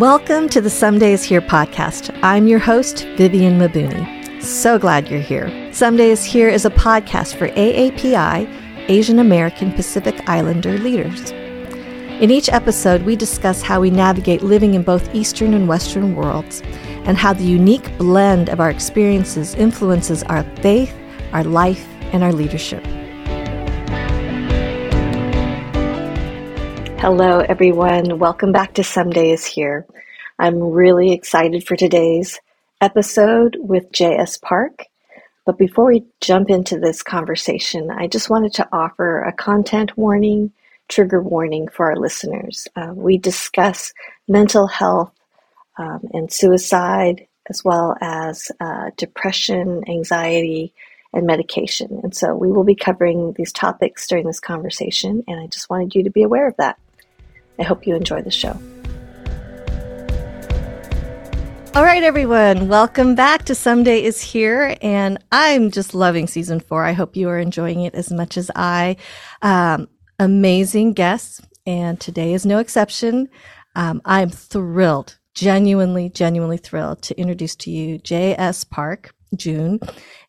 Welcome to the Someday is Here podcast. I'm your host, Vivian Mabuni. So glad you're here. Someday is Here is a podcast for AAPI, Asian American Pacific Islander leaders. In each episode, we discuss how we navigate living in both Eastern and Western worlds and how the unique blend of our experiences influences our faith, our life, and our leadership. Hello, everyone. Welcome back to Someday is Here. I'm really excited for today's episode with J.S. Park. But before we jump into this conversation, I just wanted to offer a content warning, trigger warning for our listeners. Uh, we discuss mental health um, and suicide, as well as uh, depression, anxiety, and medication. And so we will be covering these topics during this conversation, and I just wanted you to be aware of that. I hope you enjoy the show. All right, everyone, welcome back to Someday is Here. And I'm just loving season four. I hope you are enjoying it as much as I. Um, amazing guests, and today is no exception. Um, I'm thrilled, genuinely, genuinely thrilled to introduce to you J.S. Park, June.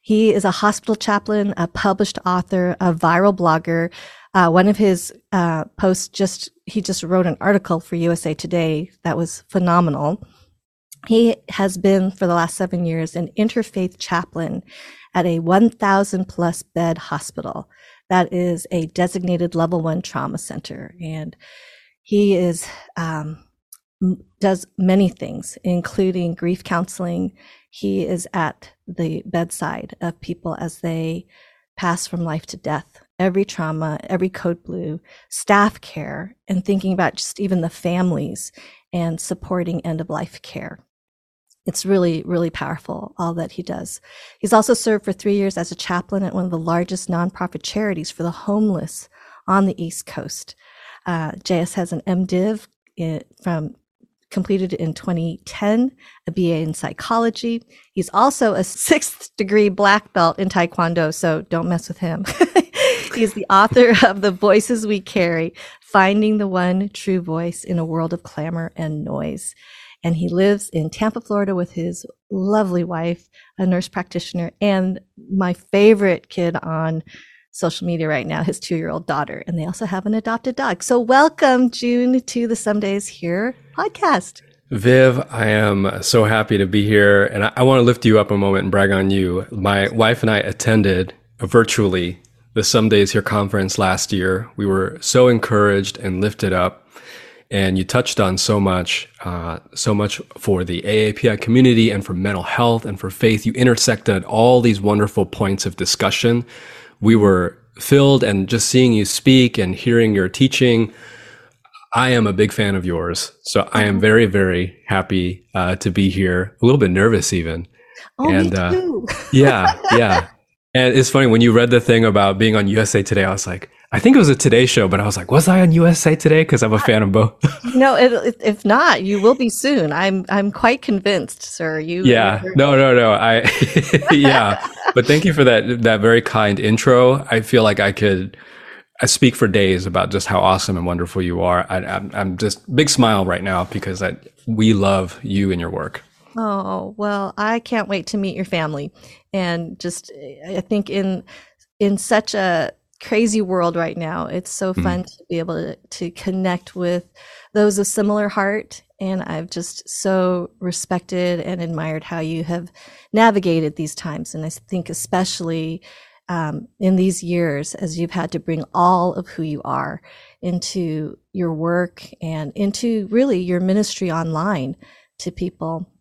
He is a hospital chaplain, a published author, a viral blogger, uh, one of his uh, posts just he just wrote an article for USA Today that was phenomenal. He has been for the last seven years an interfaith chaplain at a 1,000 plus bed hospital that is a designated level one trauma center, and he is um, does many things, including grief counseling. He is at the bedside of people as they pass from life to death every trauma, every code blue, staff care, and thinking about just even the families and supporting end of life care. It's really, really powerful, all that he does. He's also served for three years as a chaplain at one of the largest nonprofit charities for the homeless on the East Coast. Uh, JS has an MDiv in, from completed in 2010, a BA in psychology. He's also a sixth degree black belt in Taekwondo, so don't mess with him. He's the author of The Voices We Carry Finding the One True Voice in a World of Clamor and Noise. And he lives in Tampa, Florida with his lovely wife, a nurse practitioner, and my favorite kid on social media right now, his two year old daughter. And they also have an adopted dog. So, welcome, June, to the Someday is Here podcast. Viv, I am so happy to be here. And I, I want to lift you up a moment and brag on you. My wife and I attended virtually the Someday is Here conference last year. We were so encouraged and lifted up. And you touched on so much, uh, so much for the AAPI community and for mental health and for faith. You intersected all these wonderful points of discussion. We were filled and just seeing you speak and hearing your teaching. I am a big fan of yours. So I am very, very happy uh, to be here. A little bit nervous even. Oh, and, me uh, too. Uh, yeah, yeah. And it's funny when you read the thing about being on USA Today, I was like, I think it was a Today show, but I was like, was I on USA Today? Because I'm a fan of both. no, it, if not, you will be soon. I'm I'm quite convinced, sir. You. Yeah. No, no, no. I. yeah. but thank you for that that very kind intro. I feel like I could. I speak for days about just how awesome and wonderful you are. I, I'm, I'm just big smile right now because I, we love you and your work. Oh, well, I can't wait to meet your family. And just I think in in such a crazy world right now, it's so mm-hmm. fun mm-hmm. to be able to, to connect with those of similar heart. And I've just so respected and admired how you have navigated these times. And I think especially um, in these years, as you've had to bring all of who you are into your work and into really your ministry online to people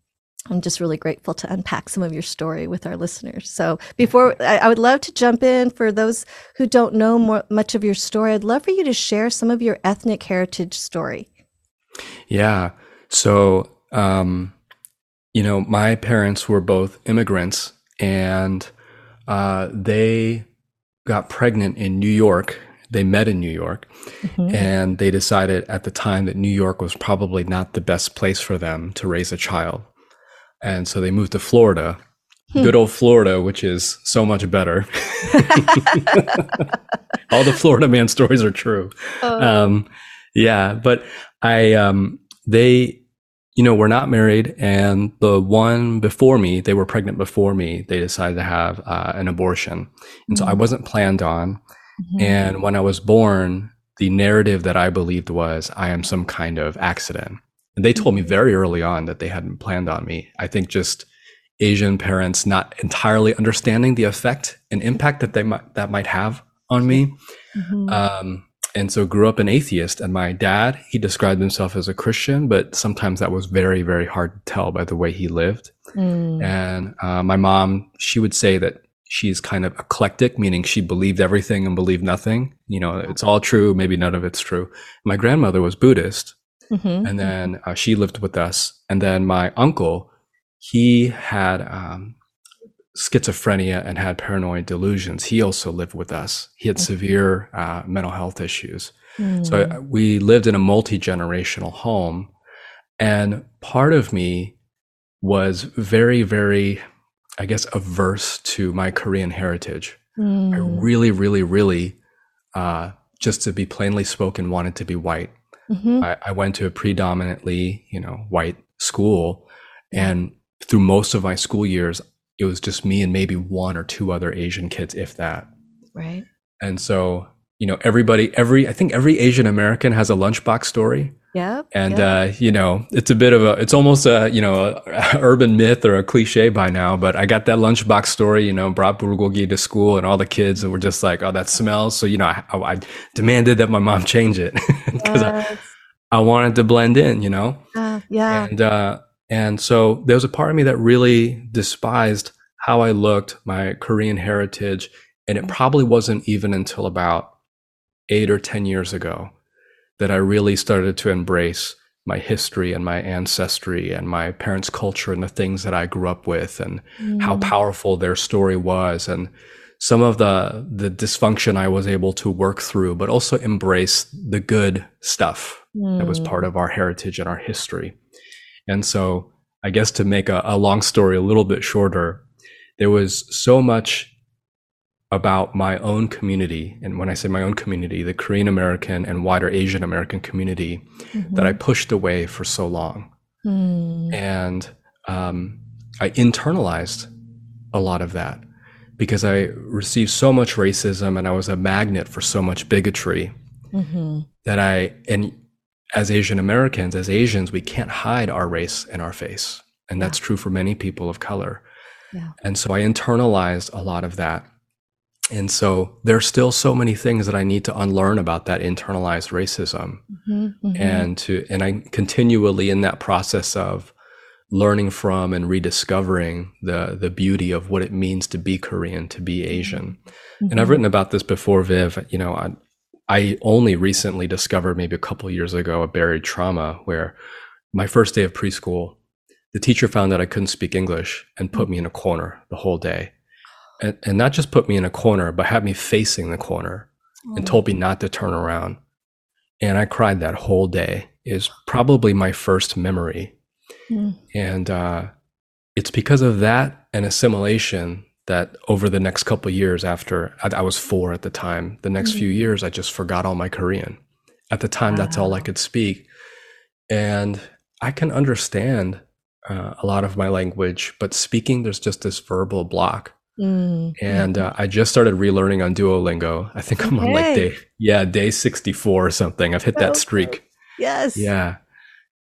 I'm just really grateful to unpack some of your story with our listeners. So before I, I would love to jump in for those who don't know more, much of your story, I'd love for you to share some of your ethnic heritage story. Yeah. So, um, you know, my parents were both immigrants and, uh, they got pregnant in New York. They met in New York mm-hmm. and they decided at the time that New York was probably not the best place for them to raise a child. And so they moved to Florida, hmm. good old Florida, which is so much better. All the Florida man stories are true. Oh. Um, yeah, but I, um, they you know, we're not married. And the one before me, they were pregnant before me. They decided to have uh, an abortion. And so I wasn't planned on. Mhm. And when I was born, the narrative that I believed was I am some kind of accident. And they told me very early on that they hadn't planned on me. I think just Asian parents not entirely understanding the effect and impact that they might that might have on me. Mhm. Um, and so grew up an atheist. And my dad, he described himself as a Christian, but sometimes that was very, very hard to tell by the way he lived. Mm. And uh, my mom, she would say that she's kind of eclectic, meaning she believed everything and believed nothing. You know, it's all true, maybe none of it's true. My grandmother was Buddhist, Mhm. and then uh, she lived with us. And then my uncle, he had um, schizophrenia and had paranoid delusions. He also lived with us. He had severe uh, mental health issues. Mm. So we lived in a multi generational home. And part of me was very, very, I guess, averse to my Korean heritage. I Mm. really, really, really, uh, just to be plainly spoken, wanted to be white. Mhm. I, I went to a predominantly, you know, white school. And through most of my school years, it was just me and maybe one or two other Asian kids, if that. Right. And so, you know, everybody, every, I think every Asian American has a lunchbox story. Yep. And, yep. uh, you know, it's a bit of a, it's almost a, you know, a, urban myth or a cliche by now, but I got that lunchbox story, you know, brought bulgogi to school and all the kids were just like, oh, that smells. So, you know, I, I demanded that my mom change it because. I wanted to blend in, you know? Uh, yeah. And, uh, and so there was a part of me that really despised how I looked, my Korean heritage. And it probably wasn't even until about eight or 10 years ago that I really started to embrace my history and my ancestry and my parents' culture and the things that I grew up with and how Mm. powerful their story was and some of the the dysfunction I was able to work through, but also embrace the good stuff that was Mm. part of our heritage and our history. And so, I guess to make a, a long story a little bit shorter, there was so much about my own community. And when I say my own community, the Korean American and wider Asian American community that I pushed away for so long. Mm. And um, I internalized a lot of that because I received so much racism and I was a magnet for so much bigotry Mhm. that I, and as Asian Americans, as Asians, we can't hide our race in our face. And that's true for many people of color. Yeah. And so I internalized a lot of that. And so there's still so many things that I need to unlearn about that internalized racism Mhm. Mhm. and to and I continually in that process of learning from and rediscovering the the beauty of what it means to be Korean, to be Asian. And I've Mhm. written about this before, Viv. You know, I, I only recently discovered, maybe a couple years ago, a buried trauma where my first day of preschool, the teacher found that I couldn't speak English and put me in a corner the whole day. And, and not just put me in a corner, but had me facing the corner and told me not to turn around. And I cried that whole day. Is probably my first memory. Mm. And uh, it's because of that and assimilation that over the next couple of years after I, I was four at the time, the next few years, I just forgot all my Korean. At the time, that's all I could speak. And I can understand uh, a lot of my language, but speaking, there's just this verbal block. Mm. And uh, I just started relearning on Duolingo. I think I'm on like day, yeah, day 64 or something. I've hit that streak. yes. Yeah.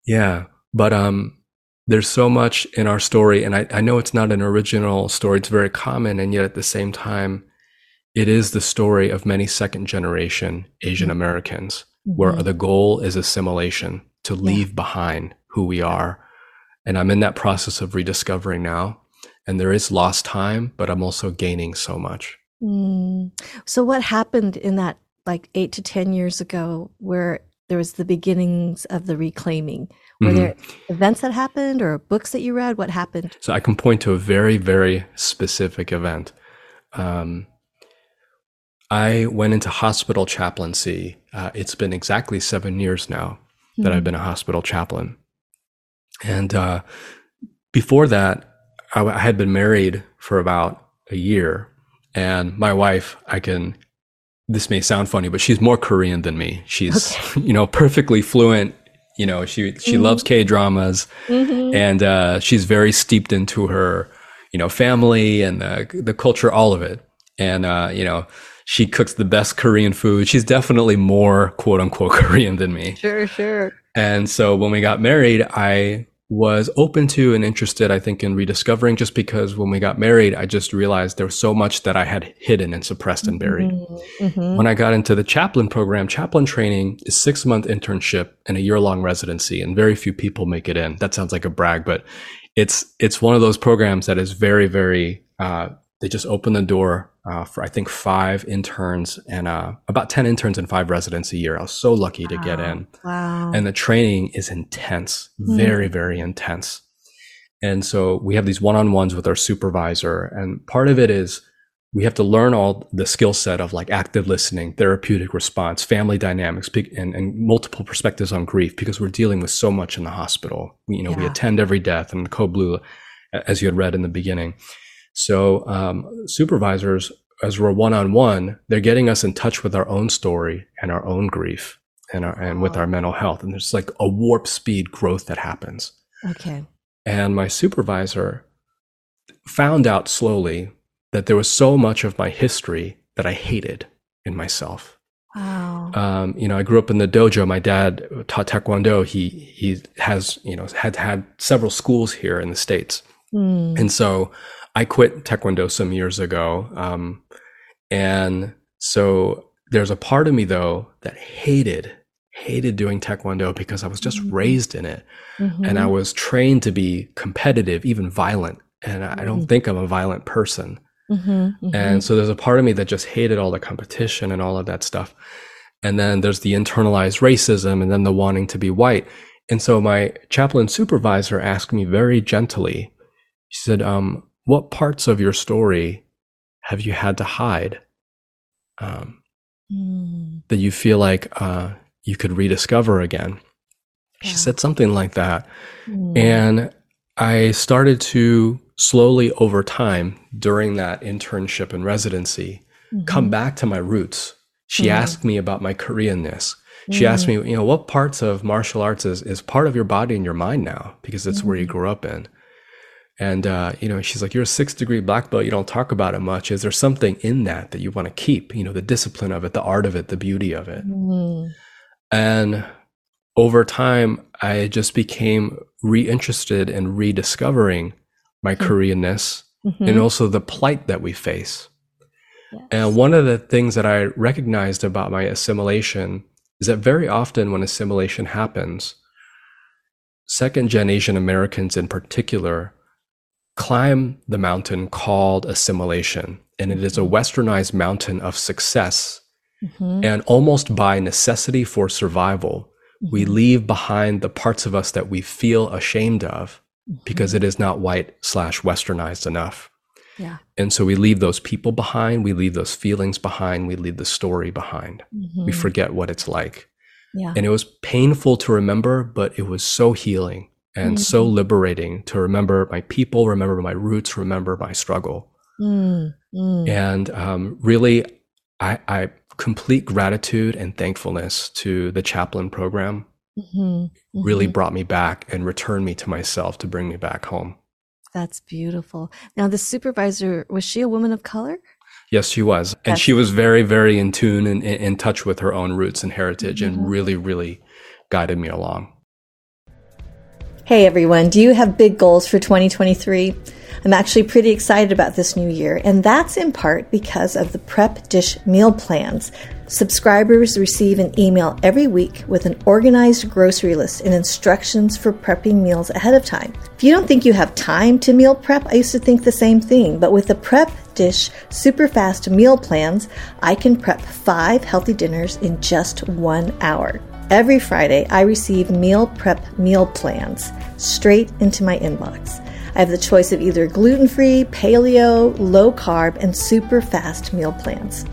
Yeah. But um there's so much in our story and I, I know it's not an original story, it's very common, and yet at the same time, it is the story of many second generation Asian Americans where Mhm. the goal is assimilation, to leave behind who we are. And I'm in that process of rediscovering now. And there is lost time, but I'm also gaining so much. Mm. So, what happened in that like eight to 10 years ago where there was the beginnings of the reclaiming? Were Mhm. there events that happened or books that you read? What happened? So I can point to a very, very specific event. Um, I went into hospital chaplaincy. Uh, it's been exactly seven years now that I've been a hospital chaplain. And uh, before that, I, I had been married for about a year. And my wife, I can, this may sound funny, but she's more Korean than me. She's, you know, perfectly fluent, You know, she she mm-hmm. loves K dramas, mm-hmm. and uh, she's very steeped into her, you know, family and the the culture, all of it. And uh, you know, she cooks the best Korean food. She's definitely more quote unquote Korean than me. Sure, sure. And so when we got married, I was open to and interested, I think, in rediscovering just because when we got married, I just realized there was so much that I had hidden and suppressed and buried. Mm-hmm. mm-hmm. When I got into the chaplain program, chaplain training is six month internship and a year long residency, and very few people make it in. That sounds like a brag, but it's it's one of those programs that is very, very uh, they just open the door uh, for I think five interns and uh, about ten interns and five residents a year. I was so lucky to get in. Wow! And the training is intense, mm. very very intense. And so we have these one-on-ones with our supervisor, and part of it is we have to learn all the skill set of like active listening, therapeutic response, family dynamics, and, and multiple perspectives on grief because we're dealing with so much in the hospital. We, you know, yeah. we attend every death and the code blue, as you had read in the beginning. So um, supervisors, as we're one on one, they're getting us in touch with our own story and our own grief and our, and with our mental health. And there's like a warp speed growth that happens. Okay. And my supervisor found out slowly that there was so much of my history that I hated in myself. Wow. Um, you know, I grew up in the dojo. My dad taught taekwondo. He he has you know had had several schools here in the states, mm. and so I quit Taekwondo some years ago. Um, and so there's a part of me though that hated, hated doing Taekwondo because I was just mm-hmm. raised in it. Mm-hmm. And I was trained to be competitive, even violent. And I don't mm-hmm. think I'm a violent person. Mm-hmm. Mm-hmm. And so there's a part of me that just hated all the competition and all of that stuff. And then there's the internalized racism and then the wanting to be white. And so my chaplain supervisor asked me very gently, she said, um, what parts of your story have you had to hide um, mm. that you feel like uh, you could rediscover again? Yeah. She said something like that. Mm. And I started to slowly over time during that internship and residency mm-hmm. come back to my roots. She mm asked me about my Koreanness. She mm asked me, you know, what parts of martial arts is, is part of your body and your mind now because it's where you mm. grew up in. And, uh, you know, she's like, you're a six degree black belt. You don't talk about it much. Is there something in that that you want to keep? You know, the discipline of it, the art of it, the beauty of it. Mm. And over time, I just became reinterested in rediscovering my mm-hmm. Koreanness mm-hmm. and also the plight that we face. Yes. And one of the things that I recognized about my assimilation is that very often when assimilation happens, second gen Asian Americans in particular climb the mountain called assimilation. And it is a westernized mountain of success. Mm-hmm. And almost by necessity for survival, mm-hmm. we leave behind the parts of us that we feel ashamed of mm-hmm. because it is not white slash westernized enough. Yeah. And so we leave those people behind, we leave those feelings behind, we leave the story behind. We mm-hmm. forget what it's like. Yeah. And it was painful to remember, but it was so healing and mm-hmm. so liberating to remember my people, remember my roots, remember my struggle. Mm-hmm. And um, really, I, I, complete gratitude and thankfulness to the chaplain program mm-hmm. really mm-hmm. brought me back and returned me to myself to bring me back home. That's beautiful. Now, the supervisor, was she a woman of color? Yes, she was. That's and she was very, very in tune and in touch with her own roots and heritage and mm-hmm. really, really guided me along. Hey everyone, do you have big goals for 2023? I'm actually pretty excited about this new year, and that's in part because of the Prep Dish meal plans. Subscribers receive an email every week with an organized grocery list and instructions for prepping meals ahead of time. If you don't think you have time to meal prep, I used to think the same thing, but with the Prep Dish super fast meal plans, I can prep five healthy dinners in just one hour. Every Friday, I receive meal prep meal plans straight into my inbox. I have the choice of either gluten free, paleo, low carb, and super fast meal plans.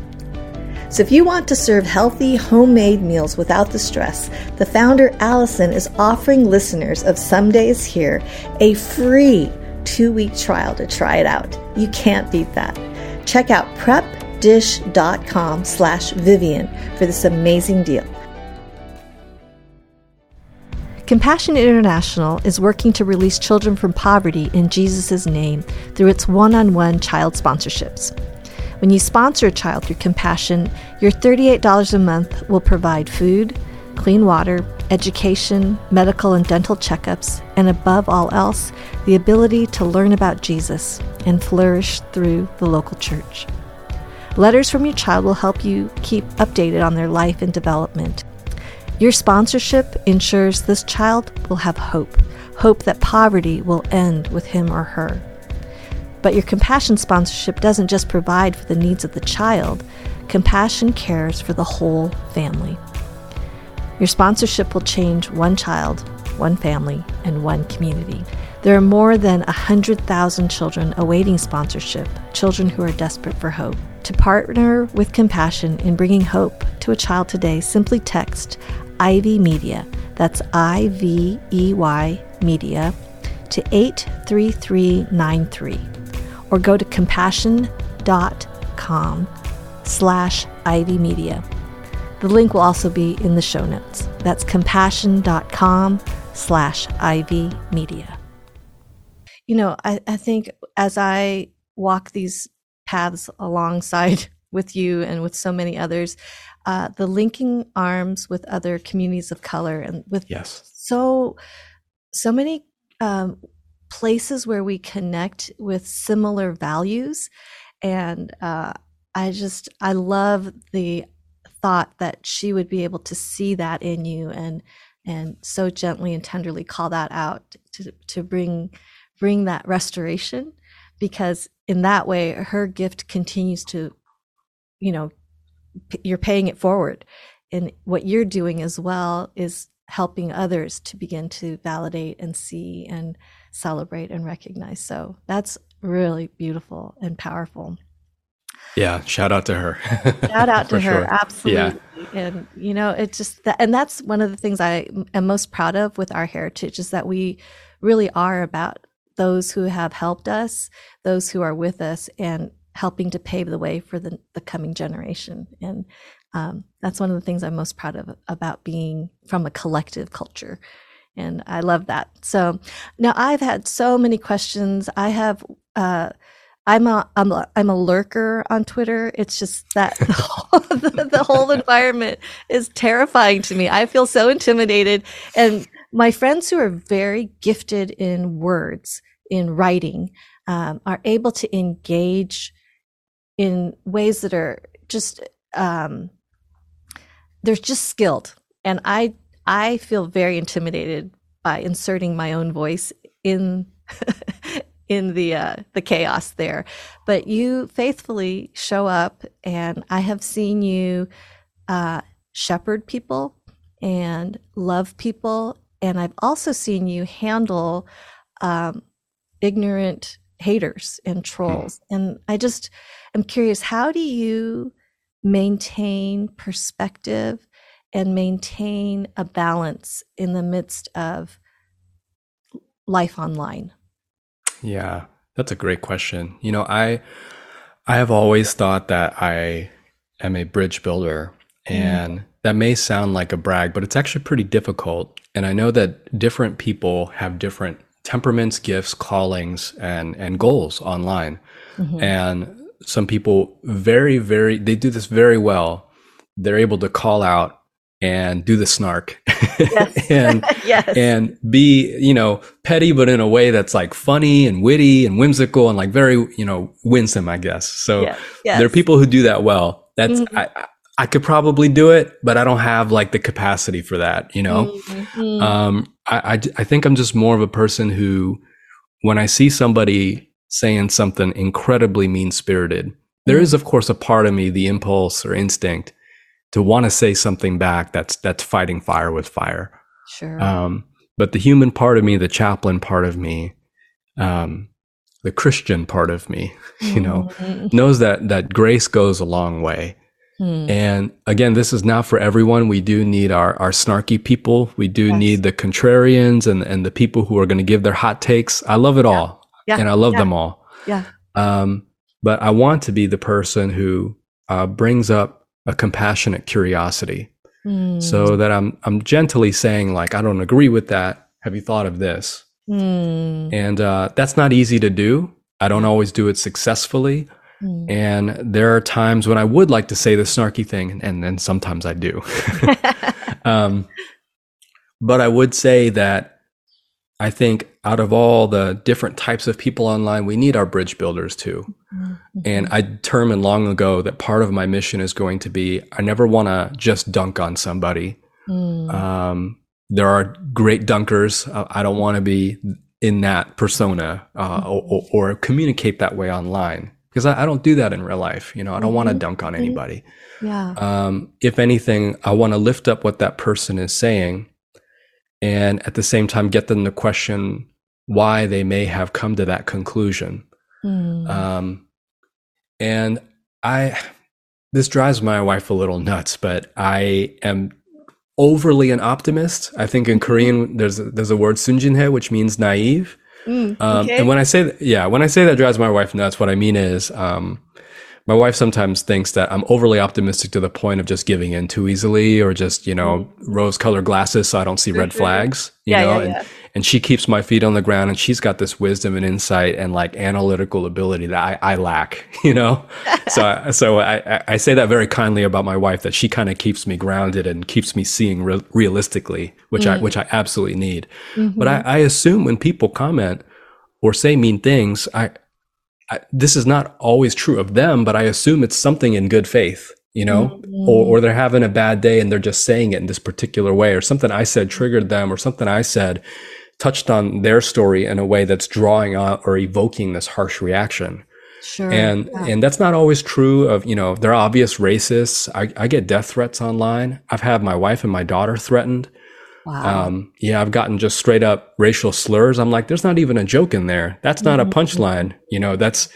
So, if you want to serve healthy, homemade meals without the stress, the founder Allison is offering listeners of Someday is Here a free two week trial to try it out. You can't beat that. Check out prepdish.com slash Vivian for this amazing deal. Compassion International is working to release children from poverty in Jesus' name through its one on one child sponsorships. When you sponsor a child through Compassion, your $38 a month will provide food, clean water, education, medical and dental checkups, and above all else, the ability to learn about Jesus and flourish through the local church. Letters from your child will help you keep updated on their life and development. Your sponsorship ensures this child will have hope, hope that poverty will end with him or her. But your compassion sponsorship doesn't just provide for the needs of the child, compassion cares for the whole family. Your sponsorship will change one child, one family, and one community. There are more than 100,000 children awaiting sponsorship, children who are desperate for hope. To partner with Compassion in bringing hope to a child today, simply text Ivey Media, that's I V E Y Media, to 83393 or go to compassion.com slash Ivey Media. The link will also be in the show notes. That's compassion.com slash Ivey Media. You know, I, I think as I walk these paths alongside with you and with so many others, uh, the linking arms with other communities of color and with yes. so so many um, places where we connect with similar values and uh, i just i love the thought that she would be able to see that in you and and so gently and tenderly call that out to to bring bring that restoration because in that way her gift continues to you know you're paying it forward. And what you're doing as well is helping others to begin to validate and see and celebrate and recognize. So that's really beautiful and powerful. Yeah shout out to her. Shout out to her sure. absolutely. Yeah. and you know it's just that and that's one of the things i am most proud of with our heritage is that we really are about those who have helped us those who are with us and helping to pave the way for the, the coming generation. And um, that's one of the things I'm most proud of about being from a collective culture. And I love that. So now I've had so many questions. I have, uh, I'm a, I'm a, I'm a lurker on Twitter. It's just that the whole, the, the whole environment is terrifying to me. I feel so intimidated. And my friends who are very gifted in words, in writing, um, are able to engage in ways that are just um, they're just skilled. And i i feel very intimidated by inserting my own voice in in the uh, the chaos there. But you faithfully show up and i have seen you uh, shepherd people and love people. And i've also seen you handle um, ignorant haters and trolls mm. and i just I'm curious, how do you maintain perspective and maintain a balance in the midst of life online? Yeah, that's a great question. You know, I I have always thought that I am a bridge builder and mm. that may sound like a brag, but it's actually pretty difficult. And I know that different people have different temperaments, gifts, callings, and and goals online. Mm-hmm. And some people very, very, they do this very well. They're able to call out and do the snark yes. and yes. and be you know petty but in a way that's like funny and witty and whimsical and like very you know winsome i guess so yes. There are people who do that well that's mm-hmm. I, I could probably do it but i don't have like the capacity for that you know mm-hmm. um I, I i think i'm just more of a person who when i see somebody saying something incredibly mean spirited. There is, of course, a part of me, the impulse or instinct to want to say something back that's that's fighting fire with fire. Sure. Um, but the human part of me, the chaplain part of me, um, the Christian part of me, you know, mm-hmm. knows that that grace goes a long way. Mm. And again, this is not for everyone. We do need our, our snarky people. We do yes. need the contrarians and, and the people who are going to give their hot takes. I love it yeah. all. Yeah. And I love yeah. them all. Yeah. Um, but I want to be the person who uh, brings up a compassionate curiosity. mm. so that I'm I'm gently saying like I don't agree with that. Have you thought of this? Mm. And uh, that's not easy to do. I don't always do it successfully. Mm. And there are times when I would like to say the snarky thing, and then sometimes I do. um, but I would say that I think out of all the different types of people online, we need our bridge builders too. Mm-hmm. And I determined long ago that part of my mission is going to be I never want to just dunk on somebody. Mm. Um, there are great dunkers. Uh, I don't want to be in that persona uh, mm-hmm. or, or, communicate that way online because I, I, don't do that in real life. You know, I don't mm-hmm. want to dunk on anybody. Yeah. Um, if anything, I want to lift up what that person is saying and at the same time get them to question why they may have come to that conclusion. Mm. Um, and I, this drives my wife a little nuts, but I am overly an optimist. I think in Korean there's a, there's a word sunjinhae which means naive. Mm, um, and when I say that, yeah, when I say that drives my wife nuts, what I mean is um, my wife sometimes thinks that I'm overly optimistic to the point of just giving in too easily or just, you know, mm-hmm. rose colored glasses so I don't see red flags, you yeah, know, yeah, yeah. And, and she keeps my feet on the ground and she's got this wisdom and insight and like analytical ability that I, I lack, you know? so, I, so I, I say that very kindly about my wife that she kind of keeps me grounded and keeps me seeing re- realistically, which mm. I, which I absolutely need. Mm-hmm. But I, I assume when people comment or say mean things, I, I, this is not always true of them, but I assume it's something in good faith, you know, mm-hmm. or, or they're having a bad day and they're just saying it in this particular way, or something I said triggered them, or something I said touched on their story in a way that's drawing out or evoking this harsh reaction. Sure. And yeah. and that's not always true of, you know, they're obvious racists. I, I get death threats online. I've had my wife and my daughter threatened. Wow. Um, yeah, I've gotten just straight up racial slurs. I'm like, there's not even a joke in there. That's not mm-hmm. a punchline. You know, that's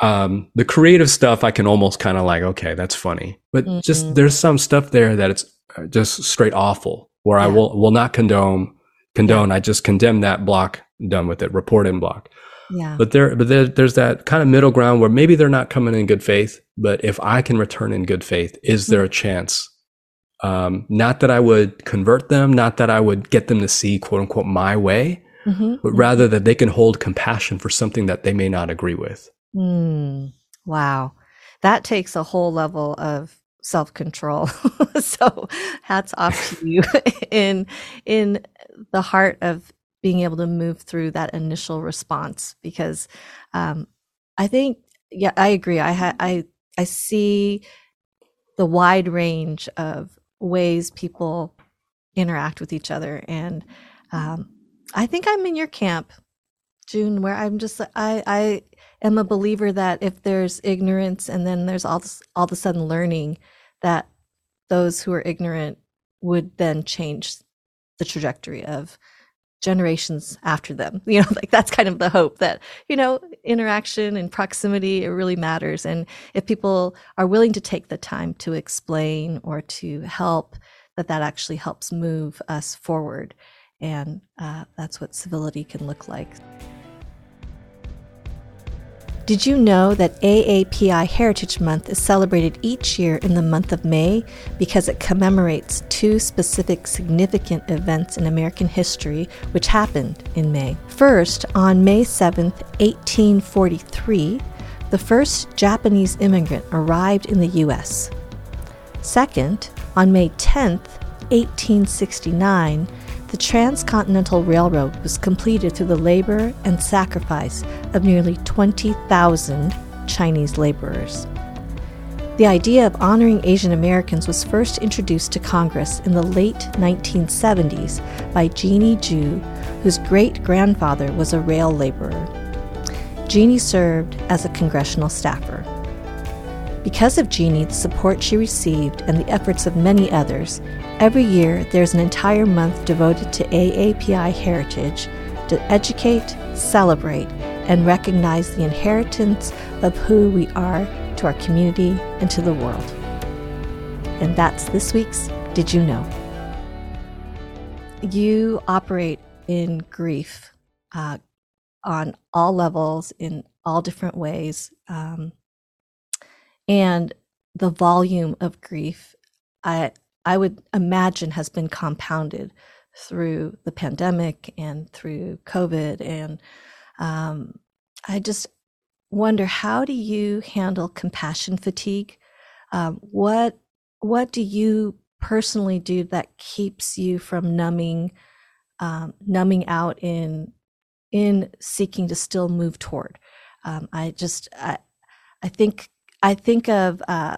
um, the creative stuff. I can almost kind of like, okay, that's funny. But mm-hmm. just there's some stuff there that it's uh, just straight awful. Where yeah. I will will not condone condone. Yeah. I just condemn that block. Done with it. Report in block. Yeah. But there, but there, there's that kind of middle ground where maybe they're not coming in good faith. But if I can return in good faith, is there a chance um, not that I would convert them, not that I would get them to see quote unquote my way, mm-hmm. but rather that they can hold compassion for something that they may not agree with. Mm, wow. That takes a whole level of self control. so hats off to you in, in the heart of being able to move through that initial response because um, I think, yeah, I agree. I, ha- I, I see the wide range of ways people interact with each other. And um, I think I'm in your camp, June, where I'm just I I am a believer that if there's ignorance and then there's all this, all of a sudden learning, that those who are ignorant would then change the trajectory of generations after them. You know like that's kind of the hope that you know interaction and proximity it really matters. And if people are willing to take the time to explain or to help that that actually helps move us forward. And uh, that's what civility can look like did you know that AAPI Heritage Month is celebrated each year in the month of May because it commemorates two specific significant events in American history which happened in May? First, on May 7, 1843, the first Japanese immigrant arrived in the U.S. Second, on May 10, 1869, the Transcontinental Railroad was completed through the labor and sacrifice of nearly 20,000 Chinese laborers. The idea of honoring Asian Americans was first introduced to Congress in the late 1970s by Jeanie Jew, whose great grandfather was a rail laborer. Jeanie served as a congressional staffer. Because of Jeanie, the support she received, and the efforts of many others, every year there's an entire month devoted to AAPI heritage to educate, celebrate, and recognize the inheritance of who we are to our community and to the world. And that's this week's Did You Know? You operate in grief uh, on all levels, in all different ways. Um, and the volume of grief I I would imagine has been compounded through the pandemic and through COVID. And um, I just wonder how do you handle compassion fatigue? Um, what what do you personally do that keeps you from numbing um, numbing out in in seeking to still move toward? Um, I just I I think I think of uh,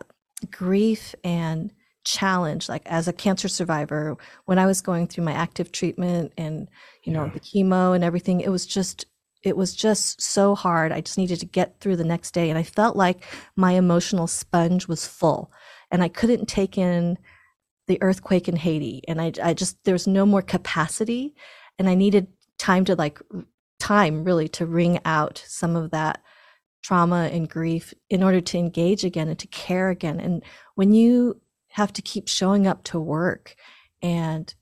grief and challenge like as a cancer survivor when i was going through my active treatment and you know yeah. the chemo and everything it was just it was just so hard i just needed to get through the next day and i felt like my emotional sponge was full and i couldn't take in the earthquake in haiti and i, I just there was no more capacity and i needed time to like time really to wring out some of that trauma and grief in order to engage again and to care again. And when you have to keep showing up to work and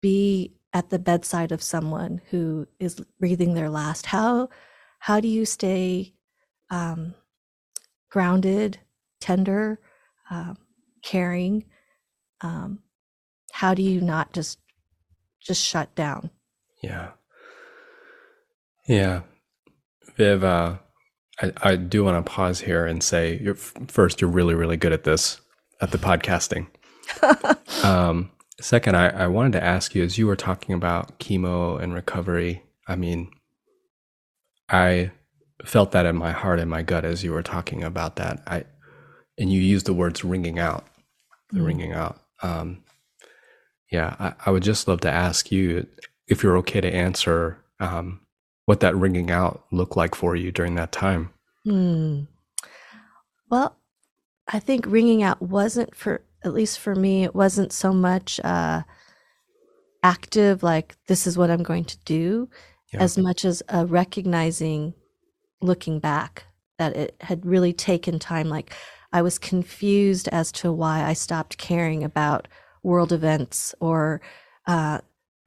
be at the bedside of someone who is breathing their last how how do you stay um, grounded tender um, caring? Um, how do you not just just shut down? Yeah. Yeah. Viv uh, I, I do want to pause here and say you're first you're really really good at this at the podcasting. um, second, I, I wanted to ask you as you were talking about chemo and recovery. I mean, I felt that in my heart and my gut as you were talking about that. I and you used the words ringing out, the mm. ringing out. Um, yeah, I, I, would just love to ask you if you're okay to answer um, what that ringing out looked like for you during that time. Mm. Well, I think ringing out wasn't for at least for me it wasn't so much uh active like this is what I'm going to do yeah. as much as uh, recognizing looking back that it had really taken time like I was confused as to why I stopped caring about world events or uh,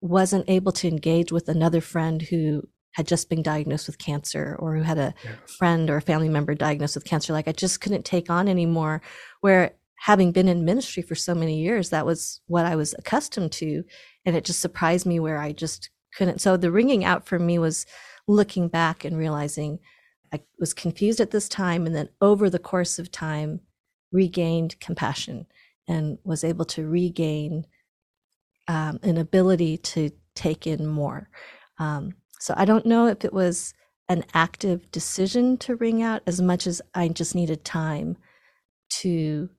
wasn't able to engage with another friend who had just been diagnosed with cancer or who had a yeah. friend or a family member diagnosed with cancer like i just couldn't take on anymore. Where having been in ministry for so many years that was what i was accustomed to and it just surprised me where i just couldn't. So the ringing out for me was looking back and realizing i was confused at this time and then over the course of time regained compassion and was able to regain um, an ability to take in more. Um, so I don't know if it was an active decision to ring out as much as I just needed time to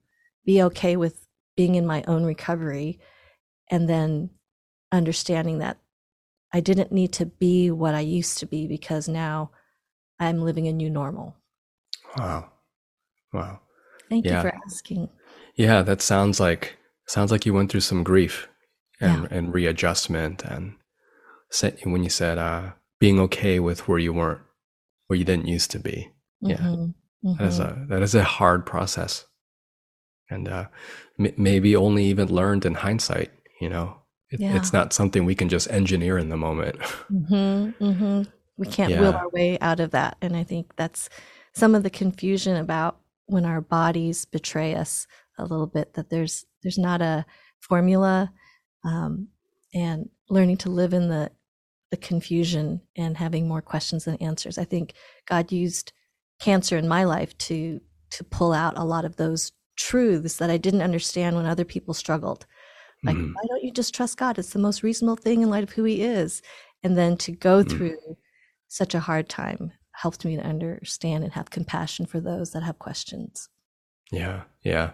be okay with being in my own recovery and then understanding that I didn't need to be what I used to be because now I'm living a new normal. Wow. Wow. Thank yeah. you for asking. Yeah, that sounds like sounds like you went through some grief and, yeah. and readjustment and when you said uh, being okay with where you weren't, where you didn't used to be. Yeah, mm-hmm. Mm-hmm. that is a that is a hard process, and uh, m- maybe only even learned in hindsight. You know, it, yeah. it's not something we can just engineer in the moment. Mm-hmm. mm-hmm. We can't yeah. will our way out of that, and I think that's some of the confusion about when our bodies betray us a little bit. That there's there's not a formula, um, and learning to live in the the confusion and having more questions than answers. I think God used cancer in my life to to pull out a lot of those truths that I didn't understand when other people struggled. Like, mm. why don't you just trust God? It's the most reasonable thing in light of who He is. And then to go mm. through such a hard time helped me to understand and have compassion for those that have questions. Yeah, yeah,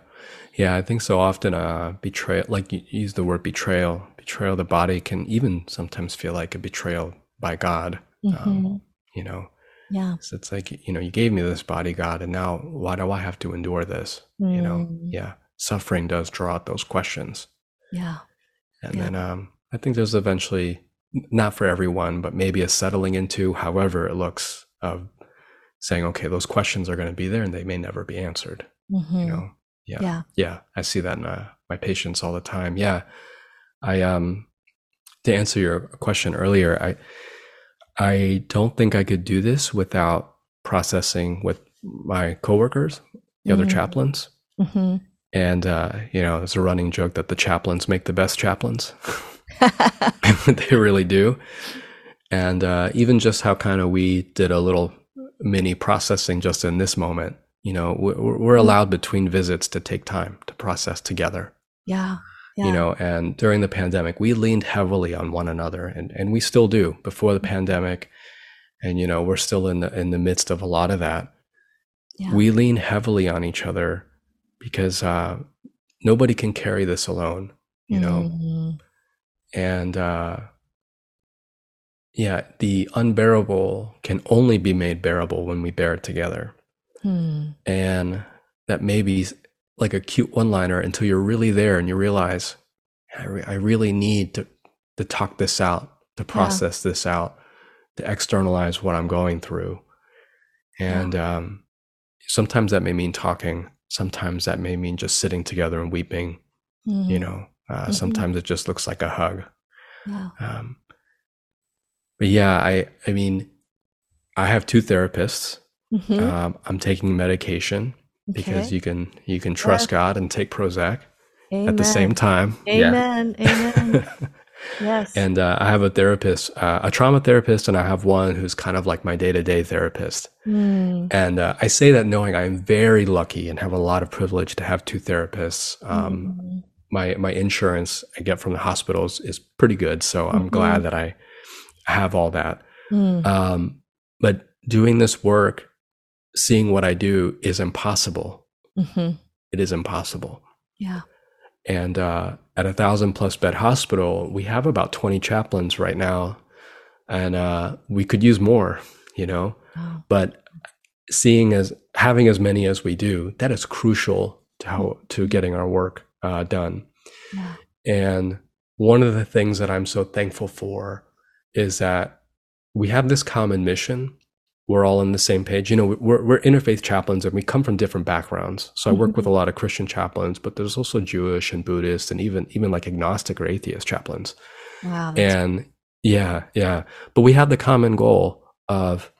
yeah. I think so often, uh, betrayal, like you use the word betrayal, betrayal of the body can even sometimes feel like a betrayal by God. Um, mm-hmm. Um, you know, yeah. So it's like you know, you gave me this body, God, and now why do I have to endure this? Mm. You know, mm. yeah. Suffering does draw out those questions. Yeah. And yeah. then um, I think there's eventually not for everyone, but maybe a settling into, however it looks, of saying, okay, those questions are going to be there and they may never be answered. Mm-hmm. You know, yeah, yeah, yeah. I see that in uh, my patients all the time. Yeah, I um, to answer your question earlier, I I don't think I could do this without processing with my coworkers, the mm-hmm. other chaplains. Mm-hmm. And, uh, you know, it's a running joke that the chaplains make the best chaplains. they really do. And uh, even just how kind of we did a little mini processing just in this moment. You know, we're, we're allowed between visits to take time to process together. Yeah. Yeah. you know and during the pandemic we leaned heavily on one another and, and we still do before the pandemic and you know we're still in the in the midst of a lot of that yeah. we lean heavily on each other because uh, nobody can carry this alone you know Mhm. and uh, yeah the unbearable can only be made bearable when we bear it together Hmm. and that may be like a cute one liner until you're really there and you realize I, re- I really need to to talk this out to process this out to externalize what i'm going through and um, sometimes that may mean talking sometimes that may mean just sitting together and weeping Hmm. you know uh, Mhm. sometimes it just looks like a hug Yeah. um, but yeah i i mean i have two therapists Mhm. um, i'm taking medication because you can you can trust God and take Prozac at the same time. Amen. Amen. yes. and uh, I have a therapist, uh, a trauma therapist, and I have one who's kind of like my day to day therapist. Hmm. And uh, I say that knowing I'm very lucky and have a lot of privilege to have two therapists. Um, Mhm. My my insurance I get from the hospitals is pretty good, so I'm glad that I have all that. Hmm. Um, but doing this work, seeing what I do is impossible. Mhm. It is impossible. Yeah. And uh, at a thousand plus bed hospital, we have about 20 chaplains right now. And uh, we could use more, you know, Oh. but seeing as having as many as we do, that is crucial to how to getting our work uh, done. Yeah. And one of the things that I'm so thankful for is that we have this common mission. We're all on the same page. You know, we're, we're interfaith chaplains and we come from different backgrounds. So I work with a lot of Christian chaplains, but there's also Jewish and Buddhist and even even like agnostic or atheist chaplains. Wow. And yeah, yeah. But we have the common goal of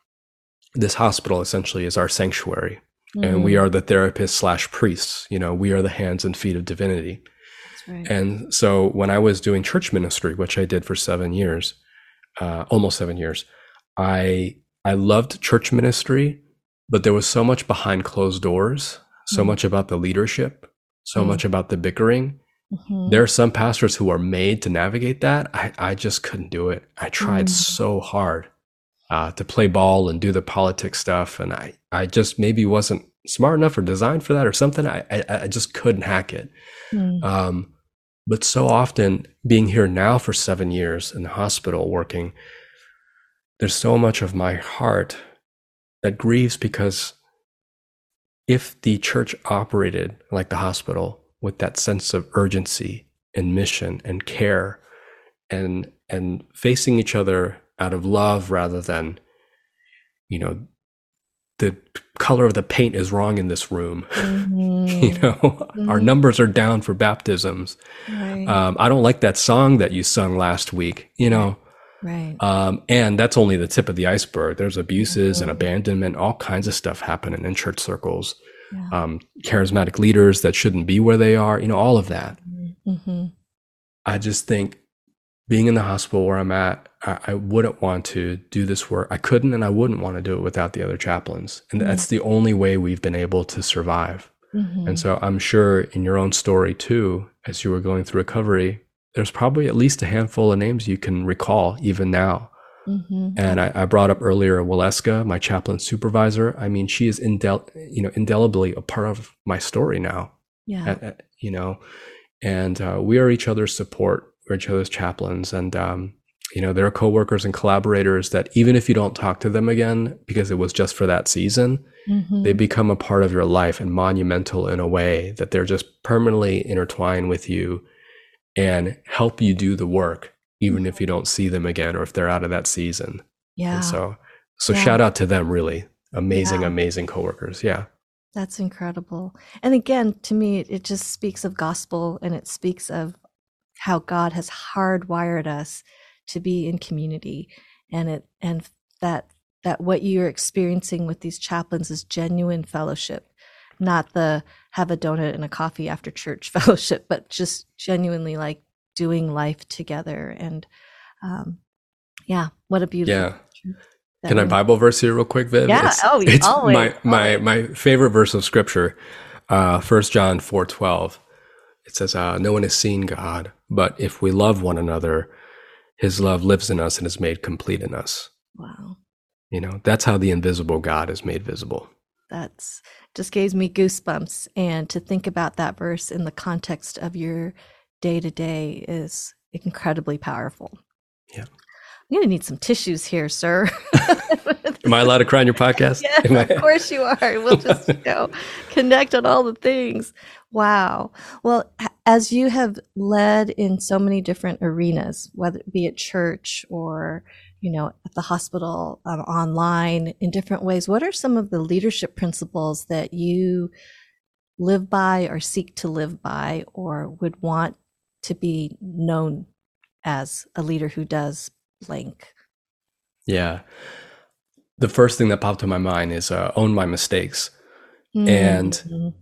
this hospital essentially is our sanctuary. And we Mm, are the therapists slash priests. You know, we are the hands and feet of divinity. right. And so when I was doing church ministry, which I did for seven years, uh, almost seven years, I I loved church ministry, but there was so much behind closed doors, so Mm. much about the leadership, so Mm. much about the bickering. Mhm. There are some pastors who are made to navigate that. I, I just couldn't do it. I tried Mm. so hard uh, to play ball and do the politics stuff, and I I just maybe wasn't smart enough or designed for that or something. I I, I just couldn't hack it. Mm. Um, but so often, being here now for seven years in the hospital working, there's so much of my heart that grieves because if the church operated like the hospital with that sense of urgency and mission and care and and facing each other out of love rather than you know the color of the paint is wrong in this room Mhm. you know our Mhm. numbers are down for baptisms Right. um, i don't like that song that you sung last week you know right. um, and that's only the tip of the iceberg there's abuses and Mhm. abandonment all kinds of stuff happening in church circles Yeah. um, charismatic leaders that shouldn't be where they are you know all of that hmm i just think being in the hospital where i'm at I, I wouldn't want to do this work i couldn't and i wouldn't want to do it without the other chaplains and Mhm. that's the only way we've been able to survive hmm And so I'm sure in your own story too, as you were going through recovery, there's probably at least a handful of names you can recall even now. hmm And I, I brought up earlier Waleska, my chaplain supervisor. I mean, she is indel- you know, indelibly a part of my story now. Yeah. At- at- you know, and uh, we are each other's support. We're each other's chaplains, and um, you know, there are coworkers and collaborators that even if you don't talk to them again because it was just for that season, Mhm. they become a part of your life and monumental in a way that they're just permanently intertwined with you and help you do the work even if you don't see them again or if they're out of that season yeah. and so so Yeah. shout out to them really amazing Yeah. amazing coworkers yeah That's incredible. And again, to me, it, it just speaks of gospel and it speaks of how God has hardwired us to be in community and it and that that what you're experiencing with these chaplains is genuine fellowship, not the have a donut and a coffee after church fellowship, but just genuinely like doing life together. And um, yeah, what a beautiful. Yeah. Can I Bible verse here real quick, Viv? Yeah. It's, oh, it's always, my my always. my favorite verse of scripture, uh, First John four twelve. It says, uh, "No one has seen God, but if we love one another, His love lives in us and is made complete in us." Wow. You know, that's how the invisible God is made visible. That's just gives me goosebumps. And to think about that verse in the context of your day to day is incredibly powerful. Yeah. I'm going to need some tissues here, sir. Am I allowed to cry on your podcast? Yeah, of course you are. We'll just you know, connect on all the things. Wow. Well, as you have led in so many different arenas, whether it be at church or you know at the hospital, um, online, in different ways, what are some of the leadership principles that you live by, or seek to live by, or would want to be known as a leader who does blank? Yeah. The first thing that popped to my mind is uh, own my mistakes. And- Mhm.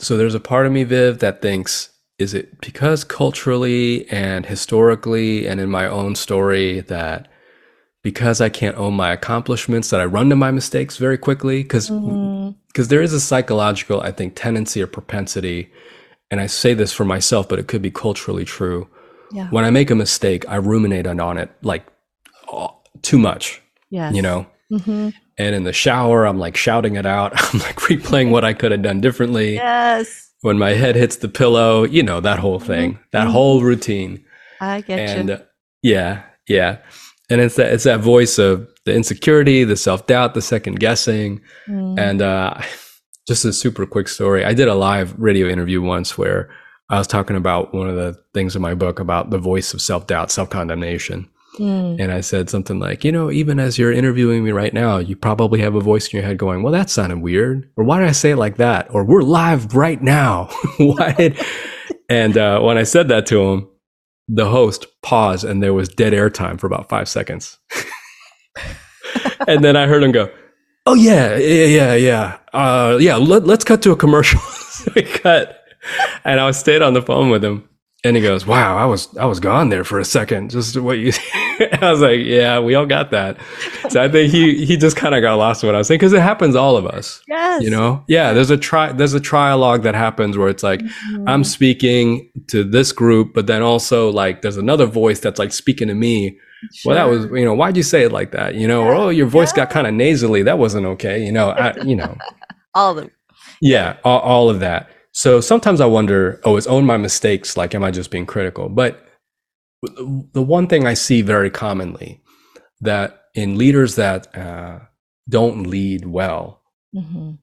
So there's a part of me, Viv, that thinks, is it because culturally and historically and in my own story that because I can't own my accomplishments that I run to my mistakes very quickly? Because Mhm. because there is a psychological, I think, tendency or propensity, and I say this for myself, but it could be culturally true. yeah. When I make a mistake, I ruminate on, it like oh, too much, Yes. you know? hmm And in the shower, I'm like shouting it out. I'm like replaying what I could have done differently. Yes. When my head hits the pillow, you know, that whole thing, that Mhm. whole routine. I get and you. uh, yeah, yeah. And it's that, it's that voice of the insecurity, the self doubt, the second guessing. Mm. And uh, just a super quick story. I did a live radio interview once where I was talking about one of the things in my book about the voice of self doubt, self condemnation. Mm. And I said something like, you know, even as you're interviewing me right now, you probably have a voice in your head going, well, that sounded weird. Or why did I say it like that? Or we're live right now. why did, and uh, when I said that to him, the host paused and there was dead air time for about five seconds. and then I heard him go, oh, yeah, yeah, yeah, yeah. Uh, yeah, let, let's cut to a commercial. so we cut. And I stayed on the phone with him. And he goes, "Wow, I was I was gone there for a second. Just what you." I was like, "Yeah, we all got that." So I think he he just kind of got lost in what I was saying because it happens all of us, Yes. you know. Yeah, there's a tri there's a trialogue that happens where it's like Mhm. I'm speaking to this group, but then also like there's another voice that's like speaking to me. Well, that was you know why'd you say it like that? You know, or oh your voice got kind of nasally. That wasn't okay. You know, I you know all the yeah, all, all of that. So sometimes I wonder, oh, is own my mistakes like, am I just being critical? But the one thing I see very commonly that in leaders that uh, don't lead well, Mhm.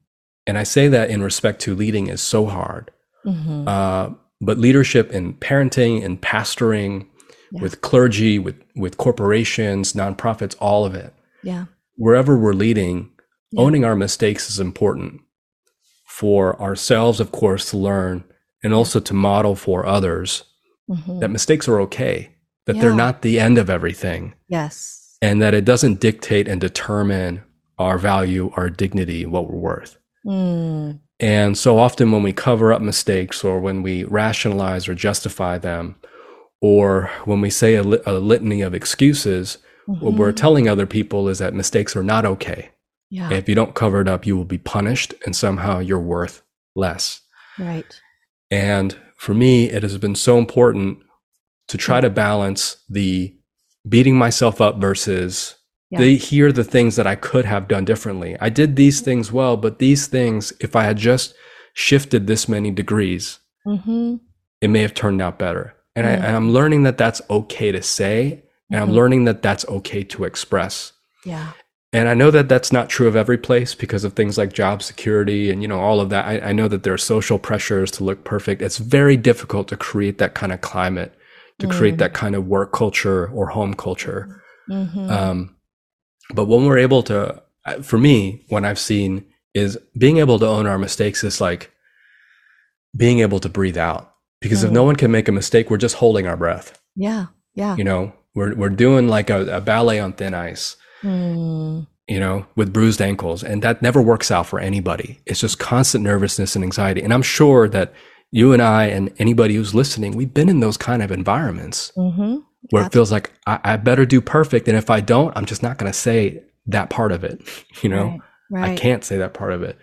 and I say that in respect to leading is so hard, Mhm. uh, but leadership in parenting and pastoring, Yeah. with clergy, with with corporations, nonprofits, all of it, yeah. wherever we're leading, Yeah. owning our mistakes is important for ourselves, of course, to learn and also to model for others Mhm. that mistakes are okay, that they're not the end of everything, Yes. and that it doesn't dictate and determine our value, our dignity, what we're worth. Mm. And so often when we cover up mistakes or when we rationalize or justify them, or when we say a, lit- a litany of excuses, what we're Mhm. telling other people is that mistakes are not okay. Yeah. If you don't cover it up, you will be punished and somehow you're worth less. Right. And for me, it has been so important to try to balance the beating myself up versus Yeah. the here are the things that I could have done differently. I did these things well, but these things, if I had just shifted this many degrees, Mm-hmm. it may have turned out better. And, I, Mm. and I'm learning that that's okay to say, and I'm Mhm. learning that that's okay to express. Yeah. And I know that that's not true of every place because of things like job security and you know all of that. I, I know that there are social pressures to look perfect. It's very difficult to create that kind of climate, to create Mm. that kind of work culture or home culture. Mm-hmm. Um, but when we're able to, uh, for me, what I've seen is being able to own our mistakes is like being able to breathe out. Because if Mm. no one can make a mistake, we're just holding our breath. yeah. Yeah. You know, we're we're doing like a, a ballet on thin ice. Mm. you know, with bruised ankles. And that never works out for anybody. It's just constant nervousness and anxiety. And I'm sure that you and I and anybody who's listening, we've been in those kind of environments mm-hmm. where it feels like I, I, better do perfect. And if I don't, I'm just not going to say that part of it. You know, right, right. I can't say that part of it.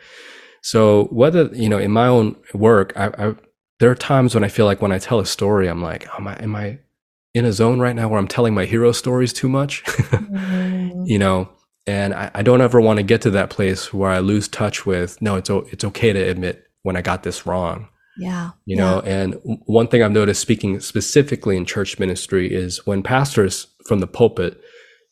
So whether, you know, in my own work, I, I, there are times when I feel like when I tell a story, I'm like, am I, am I in a zone right now where I'm telling my hero stories too much? mm-hmm. You know, and I, I don't ever want to get to that place where I lose touch with, no, it's, it's okay to admit when I got this wrong. Yeah. You know, and one thing I've noticed speaking specifically in church ministry is when pastors from the pulpit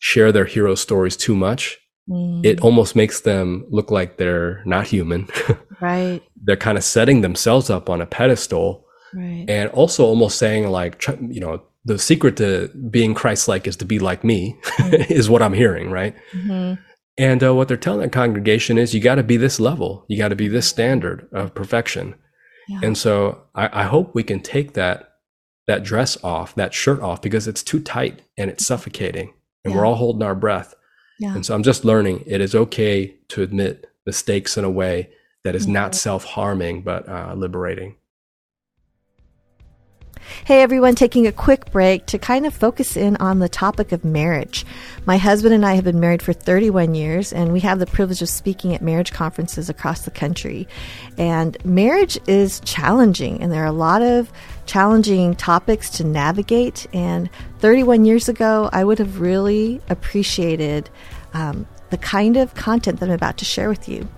share their hero stories too much, mm. it almost makes them look like they're not human. right. they're kind of setting themselves up on a pedestal. Right. And also almost saying like, you know, the secret to being Christ-like is to be like me, mm-hmm. is what I'm hearing, right? Mm-hmm. And uh, what they're telling the congregation is, you got to be this level, you got to be this standard of perfection. Yeah. And so I, I, hope we can take that that dress off, that shirt off, because it's too tight and it's suffocating, and yeah. we're all holding our breath. Yeah. And so I'm just learning it is okay to admit mistakes in a way that is mm-hmm. not self harming but uh, liberating. Hey everyone, taking a quick break to kind of focus in on the topic of marriage. My husband and I have been married for 31 years, and we have the privilege of speaking at marriage conferences across the country. And marriage is challenging, and there are a lot of challenging topics to navigate. And 31 years ago, I would have really appreciated um, the kind of content that I'm about to share with you.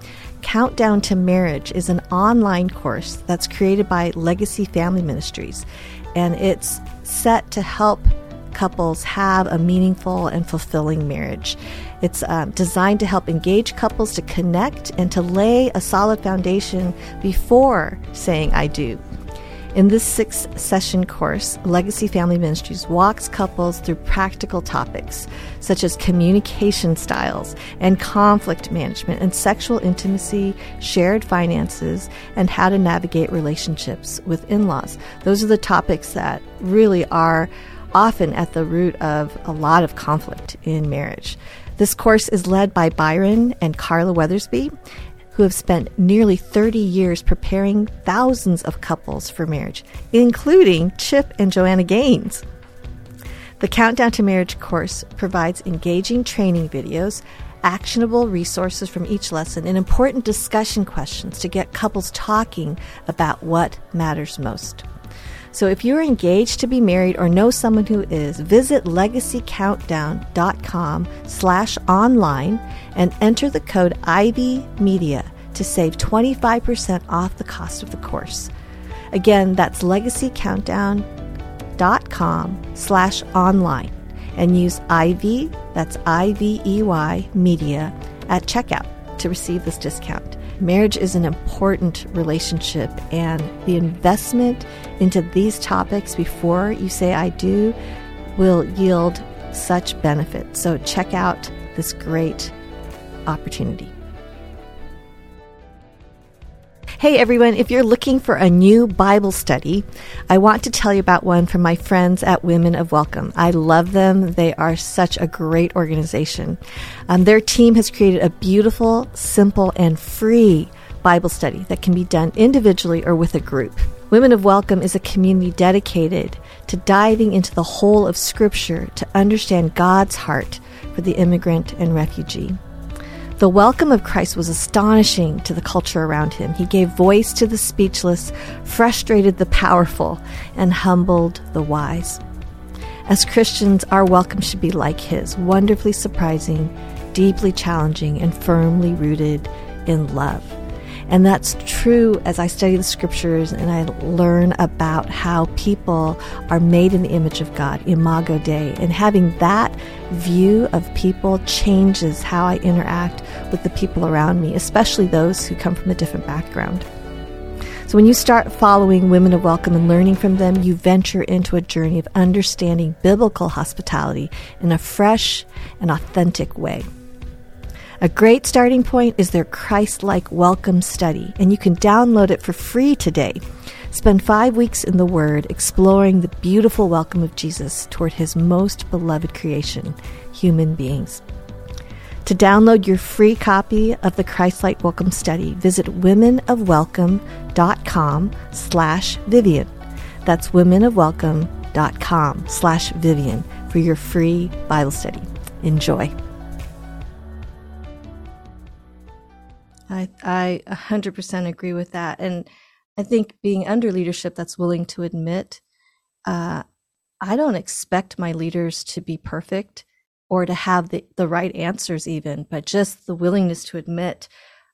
Countdown to Marriage is an online course that's created by Legacy Family Ministries and it's set to help couples have a meaningful and fulfilling marriage. It's um, designed to help engage couples to connect and to lay a solid foundation before saying I do. In this six session course, Legacy Family Ministries walks couples through practical topics such as communication styles and conflict management and sexual intimacy, shared finances, and how to navigate relationships with in laws. Those are the topics that really are often at the root of a lot of conflict in marriage. This course is led by Byron and Carla Weathersby, who have spent nearly 30 years preparing thousands of couples for marriage, including Chip and Joanna Gaines. The Countdown to Marriage course provides engaging training videos, actionable resources from each lesson, and important discussion questions to get couples talking about what matters most. So if you're engaged to be married or know someone who is, visit legacycountdown.com slash online and enter the code Ivey Media to save 25% off the cost of the course. Again, that's legacycountdown.com slash online and use Ivey, that's I-V-E-Y, media at checkout to receive this discount. Marriage is an important relationship, and the investment into these topics before you say I do will yield such benefit. So, check out this great opportunity. Hey everyone, if you're looking for a new Bible study, I want to tell you about one from my friends at Women of Welcome. I love them. They are such a great organization. Um, their team has created a beautiful, simple, and free Bible study that can be done individually or with a group. Women of Welcome is a community dedicated to diving into the whole of Scripture to understand God's heart for the immigrant and refugee. The welcome of Christ was astonishing to the culture around him. He gave voice to the speechless, frustrated the powerful, and humbled the wise. As Christians, our welcome should be like his wonderfully surprising, deeply challenging, and firmly rooted in love. And that's true as I study the scriptures and I learn about how people are made in the image of God, Imago Dei. And having that view of people changes how I interact with the people around me, especially those who come from a different background. So when you start following Women of Welcome and learning from them, you venture into a journey of understanding biblical hospitality in a fresh and authentic way. A great starting point is their Christ like welcome study, and you can download it for free today. Spend five weeks in the Word exploring the beautiful welcome of Jesus toward his most beloved creation, human beings. To download your free copy of the Christ-like Welcome Study, visit womenofwelcome.com slash Vivian. That's womenofwelcome.com slash Vivian for your free Bible study. Enjoy. I, I 100% agree with that. And I think being under leadership that's willing to admit, uh, I don't expect my leaders to be perfect or to have the, the right answers even but just the willingness to admit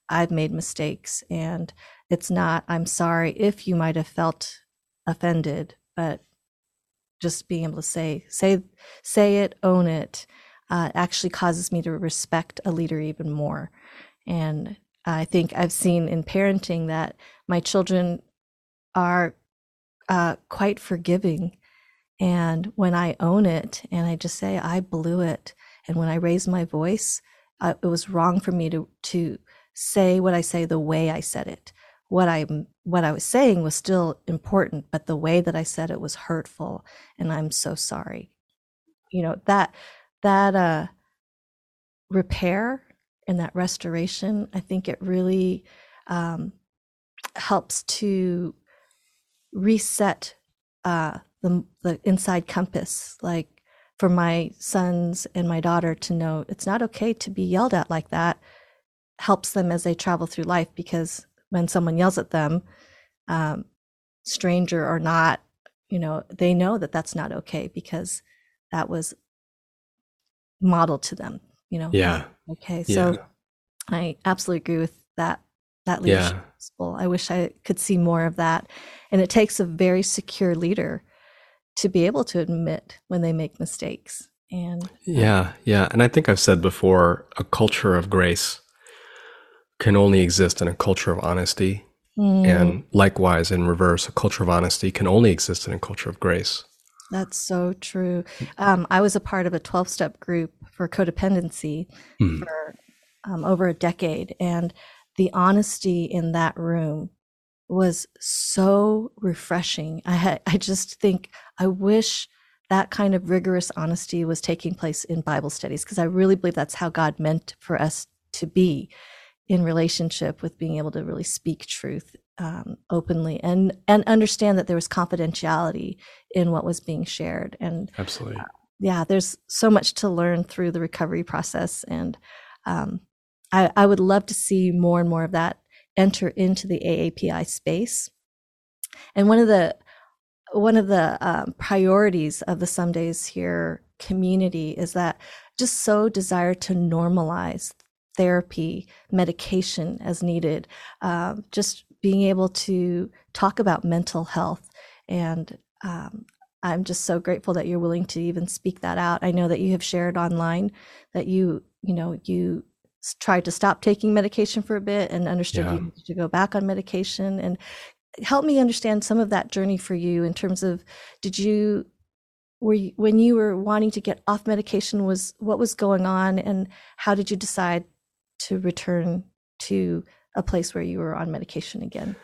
i've made mistakes and it's not i'm sorry if you might have felt offended but just being able to say say say it own it uh, actually causes me to respect a leader even more and i think i've seen in parenting that my children are uh, quite forgiving and when I own it and I just say, I blew it. And when I raise my voice, uh, it was wrong for me to, to say what I say the way I said it. What I, what I was saying was still important, but the way that I said it was hurtful. And I'm so sorry. You know, that, that, uh, repair and that restoration, I think it really, um, helps to reset, uh, the the inside compass like for my sons and my daughter to know it's not okay to be yelled at like that. Helps them as they travel through life because when someone yells at them um, stranger or not you know they know that that's not okay because that was modeled to them you know? Yeah okay so yeah. i absolutely agree with that that leadership yeah. principle i wish i could see more of that and it takes a very secure leader to be able to admit when they make mistakes. And yeah, yeah. And I think I've said before a culture of grace can only exist in a culture of honesty. Mm. And likewise, in reverse, a culture of honesty can only exist in a culture of grace. That's so true. Um, I was a part of a 12 step group for codependency mm. for um, over a decade. And the honesty in that room was so refreshing. I had, I just think I wish that kind of rigorous honesty was taking place in Bible studies because I really believe that's how God meant for us to be in relationship with being able to really speak truth um, openly and and understand that there was confidentiality in what was being shared. And absolutely. uh, yeah there's so much to learn through the recovery process. And um, I, I would love to see more and more of that enter into the AAPI space. And one of the one of the um, priorities of the Someday is Here community is that just so desire to normalize therapy, medication as needed, um, just being able to talk about mental health. And um, I'm just so grateful that you're willing to even speak that out. I know that you have shared online that you, you know, you tried to stop taking medication for a bit and understood yeah. you needed to go back on medication and help me understand some of that journey for you in terms of did you were you, when you were wanting to get off medication was what was going on and how did you decide to return to a place where you were on medication again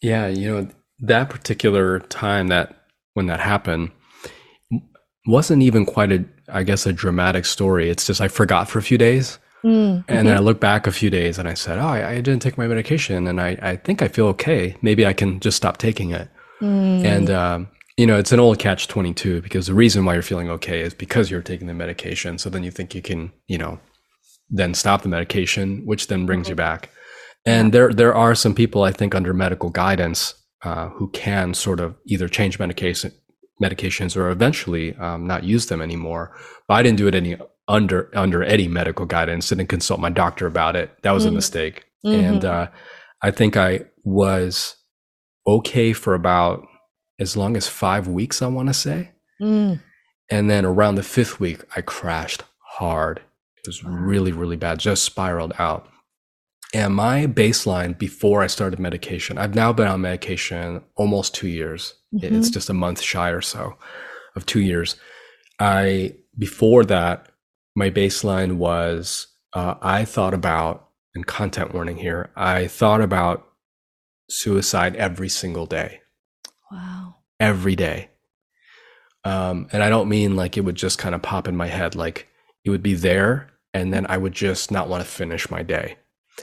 yeah you know that particular time that when that happened wasn't even quite a i guess a dramatic story it's just i forgot for a few days Mm, and then I look back a few days and I said, Oh, I, I didn't take my medication and I, I think I feel okay. Maybe I can just stop taking it. Mm. And, um, you know, it's an old catch 22 because the reason why you're feeling okay is because you're taking the medication. So then you think you can, you know, then stop the medication, which then brings mm-hmm. you back. And there, there are some people I think under medical guidance uh, who can sort of either change medication, medications or eventually um, not use them anymore. But I didn't do it any under under any medical guidance. Didn't consult my doctor about it. That was mm. a mistake. Mm-hmm. And uh, I think I was okay for about as long as five weeks. I want to say. Mm. And then around the fifth week, I crashed hard. It was really, really bad. Just spiraled out. And my baseline before I started medication, I've now been on medication almost two years. Mm-hmm. It's just a month shy or so of two years. I, before that, my baseline was uh, I thought about, and content warning here, I thought about suicide every single day. Wow. Every day. Um, and I don't mean like it would just kind of pop in my head, like it would be there and then I would just not want to finish my day.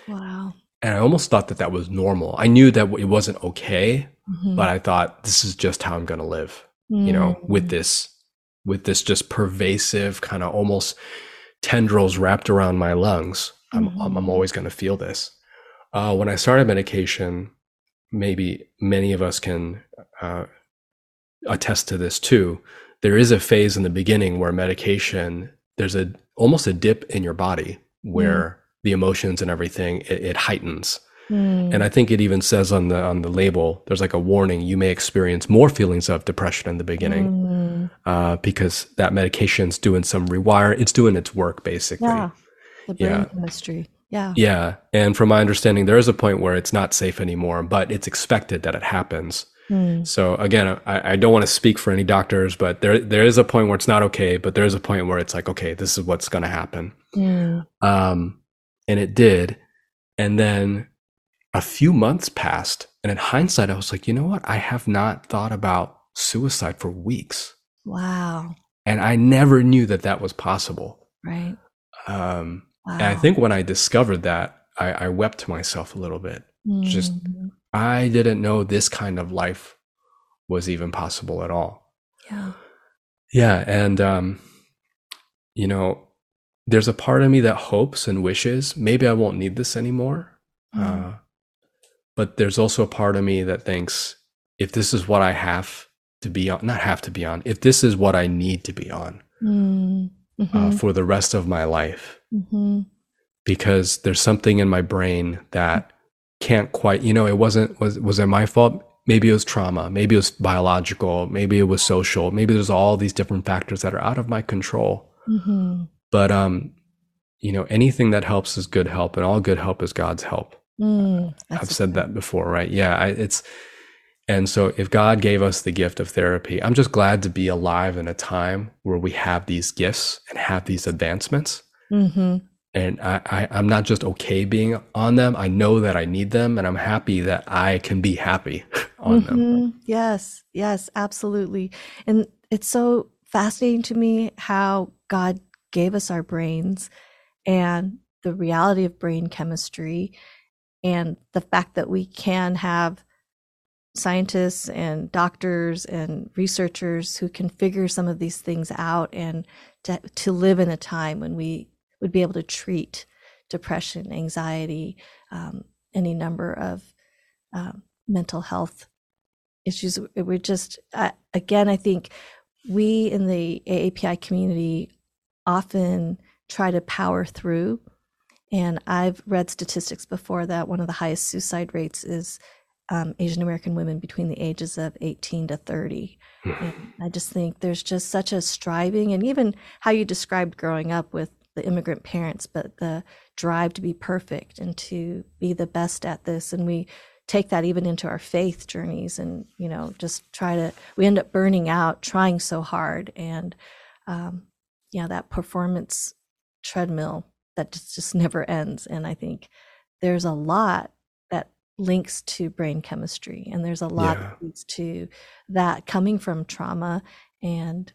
Wow. And I almost thought that that was normal. I knew that it wasn't okay, Mhm. but I thought this is just how I'm going to live, you know, with this with this just pervasive kind of almost tendrils wrapped around my lungs. I'm I'm, I'm Mhm. always going to feel this. Uh, when I started medication, maybe many of us can uh, attest to this too. There is a phase in the beginning where medication, there's a almost a dip in your body where the emotions and everything it, it heightens. Mm. And I think it even says on the on the label, there's like a warning: you may experience more feelings of depression in the beginning Mm. uh, because that medication's doing some rewire. It's doing its work basically. Yeah. The brain Yeah. chemistry. Yeah. Yeah, and from my understanding, there is a point where it's not safe anymore, but it's expected that it happens. Mm. So again, I, I don't want to speak for any doctors, but there there is a point where it's not okay, but there is a point where it's like, okay, this is what's going to happen. Mm. Um, and it did. And then a few months passed, and in hindsight, I was like, you know what? I have not thought about suicide for weeks, Wow. and I never knew that that was possible. Right. Um, Wow. and I think when I discovered that, I, I wept to myself a little bit. just- Mm. I didn't know this kind of life was even possible at all. yeah. Yeah, and um, you know, there's a part of me that hopes and wishes maybe I won't need this anymore. Mm. Uh, but there's also a part of me that thinks if this is what I have to be on, not have to be on, if this is what I need to be on Mm. uh, Mhm. for the rest of my life, Mhm. because there's something in my brain that can't quite, you know, it wasn't, was, was it my fault? Maybe it was trauma. Maybe it was biological. Maybe it was social. Maybe there's all these different factors that are out of my control. Mhm. But, um, you know, anything that helps is good help, and all good help is God's help. Mm. I've said that before, right? Yeah, I, it's and so if God gave us the gift of therapy, I'm just glad to be alive in a time where we have these gifts and have these advancements. Mhm. And I, I, I'm not just okay being on them. I know that I need them, and I'm happy that I can be happy on them. Mhm. Yes, yes, absolutely. And it's so fascinating to me how God gave us our brains and the reality of brain chemistry and the fact that we can have scientists and doctors and researchers who can figure some of these things out and to, to live in a time when we would be able to treat depression, anxiety, um, any number of um, mental health issues. We're just, uh, again, I think we in the AAPI community often try to power through. And I've read statistics before that one of the highest suicide rates is um, Asian American women between the ages of 18 to 30. And I just think there's just such a striving, and even how you described growing up with the immigrant parents, but the drive to be perfect and to be the best at this. And we take that even into our faith journeys and, you know, just try to, we end up burning out trying so hard. And, um, yeah, that performance treadmill that just, just never ends. And I think there's a lot that links to brain chemistry, and there's a lot Yeah. that leads to that coming from trauma. And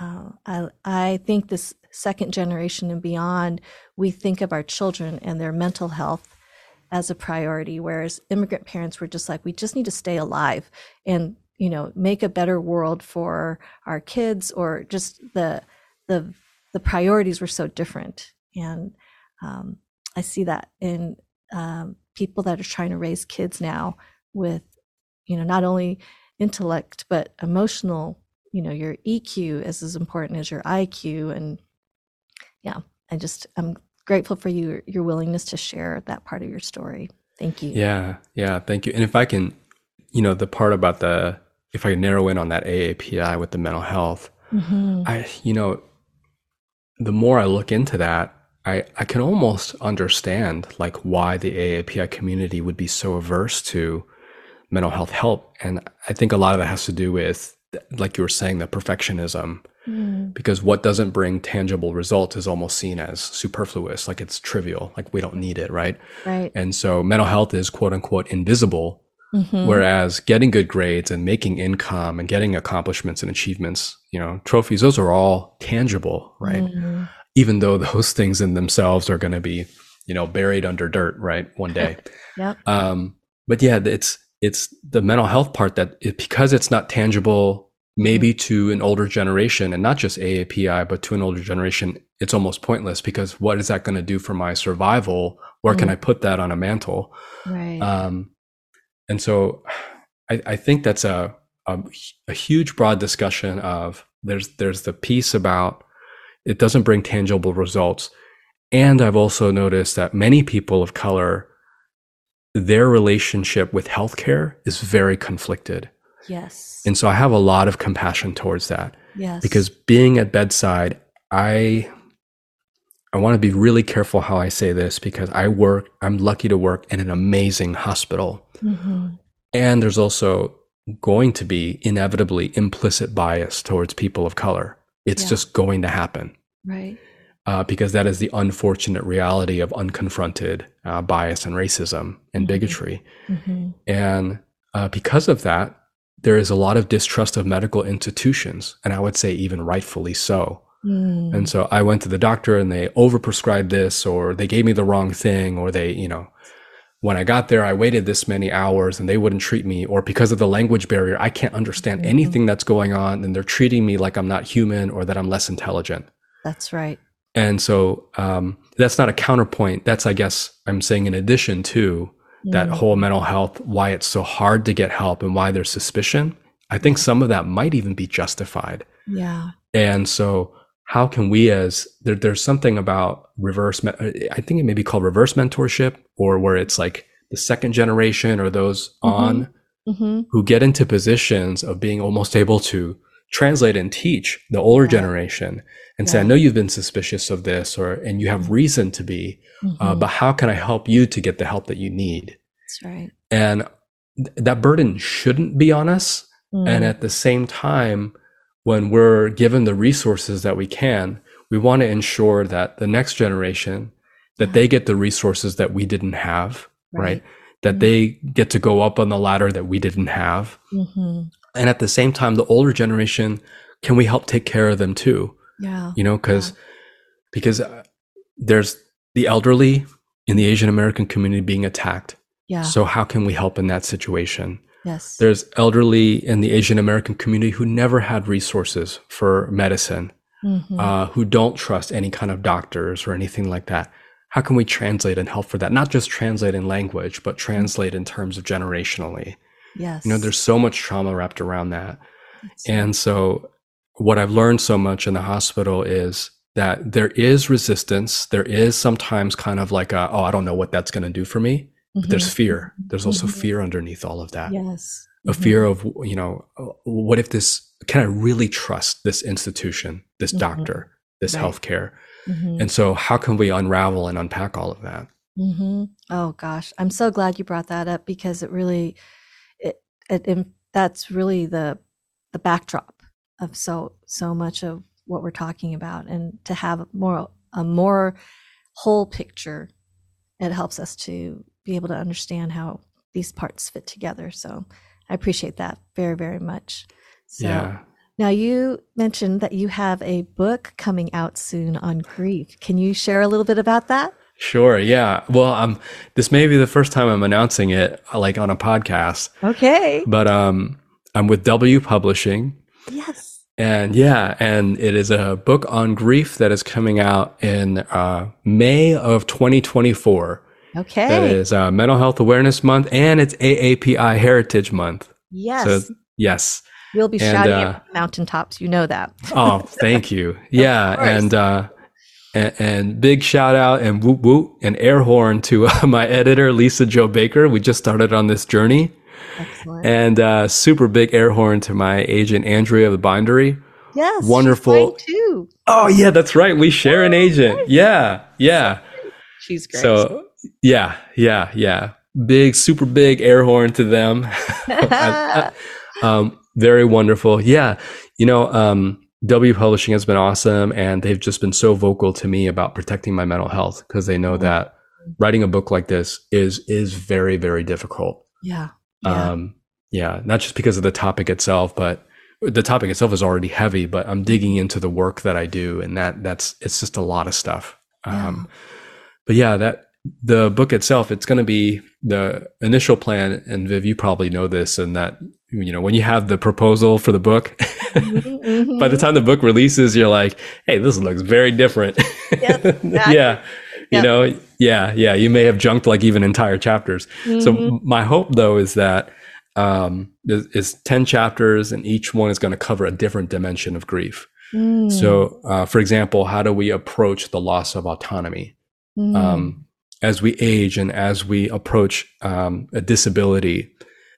uh, I, I think this second generation and beyond, we think of our children and their mental health as a priority, whereas immigrant parents were just like, we just need to stay alive and you know make a better world for our kids, or just the the the priorities were so different. And um, I see that in um, people that are trying to raise kids now with you know not only intellect but emotional you know your eq is as important as your iq and yeah i just i'm grateful for you your willingness to share that part of your story thank you Yeah, yeah, thank you. And if I can, you know, the part about the if I can narrow in on that AAPI with the mental health, Mhm. I, you know, the more I look into that, I, I can almost understand like why the AAPI community would be so averse to mental health help. And I think a lot of that has to do with, like you were saying, the perfectionism, Mm. because what doesn't bring tangible results is almost seen as superfluous, like it's trivial, like we don't need it, right? right And so mental health is quote unquote invisible Mhm. Whereas getting good grades and making income and getting accomplishments and achievements, you know, trophies, those are all tangible, right? Mhm. even though those things in themselves are going to be, you know, buried under dirt, right? One day. yep. Um, but yeah, it's, it's the mental health part that it, because it's not tangible, maybe to an older generation and not just AAPI, but to an older generation, it's almost pointless because what is that going to do for my survival? Where can Mm. I put that on a mantle? Right. Um, and so I, I think that's a, a, a huge broad discussion of there's, there's the piece about it doesn't bring tangible results. And I've also noticed that many people of color, their relationship with healthcare is very conflicted. yes. And so I have a lot of compassion towards that yes. because being at bedside, I I want to be really careful how I say this because I work I'm lucky to work in an amazing hospital. Mhm. And there's also going to be inevitably implicit bias towards people of color. It's Yeah. just going to happen Right. uh, because that is the unfortunate reality of unconfronted uh, bias and racism and Mhm. bigotry. hmm And uh, because of that, there is a lot of distrust of medical institutions, and I would say even rightfully so. Mm. And so I went to the doctor and they overprescribed this, or they gave me the wrong thing, or they, you know, when I got there, I waited this many hours and they wouldn't treat me, or because of the language barrier, I can't understand Mhm. anything that's going on, and they're treating me like I'm not human or that I'm less intelligent. That's right. And so um, that's not a counterpoint. That's, I guess, I'm saying in addition to that Mm. whole mental health, why it's so hard to get help and why there's suspicion. I think some of that might even be justified. Yeah. And so, how can we, as there, there's something about reverse, I think it may be called reverse mentorship, or where it's like the second generation or those Mhm. on hmm who get into positions of being almost able to translate and teach the older Right. generation and say, I know you've been suspicious of this, or and you have reason to be, uh, but how can I help you to get the help that you need? That's right. And th- that burden shouldn't be on us. And Mm. at the same time, when we're given the resources that we can, we want to ensure that the next generation, that they get the resources that we didn't have, right? That Mhm. they get to go up on the ladder that we didn't have. hmm And at the same time, the older generation, can we help take care of them too? Yeah. You know, because because uh, there's the elderly in the Asian American community being attacked. Yeah. So how can we help in that situation? Yes. There's elderly in the Asian American community who never had resources for medicine, Mhm. uh, who don't trust any kind of doctors or anything like that. How can we translate and help for that? Not just translate in language, but translate in terms of generationally. yes. You know, there's so much trauma wrapped around that. That's- And so, what I've learned so much in the hospital is that there is resistance. There is sometimes kind of like, a, oh, I don't know what that's going to do for me. But there's Mhm. fear. There's also Mhm. fear underneath all of that. Yes. A Mhm. fear of, you know, what if this, can I really trust this institution, this Mhm. doctor, this Right. healthcare? And so, how can we unravel and unpack all of that? Oh gosh, I'm so glad you brought that up because it really, it, it, it that's really the the backdrop of so so much of what we're talking about, and to have more a more whole picture, it helps us to be able to understand how these parts fit together. So I appreciate that very very much. So yeah. now you mentioned that you have a book coming out soon on grief. Can you share a little bit about that? Sure. Yeah. Well, um, this may be the first time I'm announcing it, like on a podcast, Okay. but um, I'm with W Publishing, Yes. and yeah, and it is a book on grief that is coming out in uh, May of 2024. Okay. That is uh, Mental Health Awareness Month, and it's AAPI Heritage Month. yes. So yes. we'll be and, shouting uh, the mountaintops. You know that. Oh, thank you. Yeah, and uh, and, and big shout out and whoop whoop and air horn to uh, my editor Lisa-Jo Baker. We just started on this journey, Excellent. and uh, super big air horn to my agent Andrea of the Bindery. yes. wonderful. too. Oh yeah, that's right. We share an agent. Yeah, yeah. She's great. So yeah, yeah, yeah. Big, super big air horn to them. Um, very wonderful. Yeah. You know, um, W Publishing has been awesome and they've just been so vocal to me about protecting my mental health because they know Mhm. that writing a book like this is, is very, very difficult. yeah. Yeah. Um, yeah. Not just because of the topic itself, but the topic itself is already heavy, but I'm digging into the work that I do, and that that's it's just a lot of stuff. Yeah. Um, but yeah, that the book itself, it's going to be the initial plan. And Viv, you probably know this, and that you know when you have the proposal for the book, Mhm, by the time the book releases, you're like, hey, this looks very different. Exactly. yeah. You Yep. know, yeah, yeah. You may have junked like even entire chapters. So Mhm. m- my hope though is that um, is, is 10 chapters and each one is going to cover a different dimension of grief. Mm, So, uh, for example, how do we approach the loss of autonomy? mm, Um, as we age and as we approach um, a disability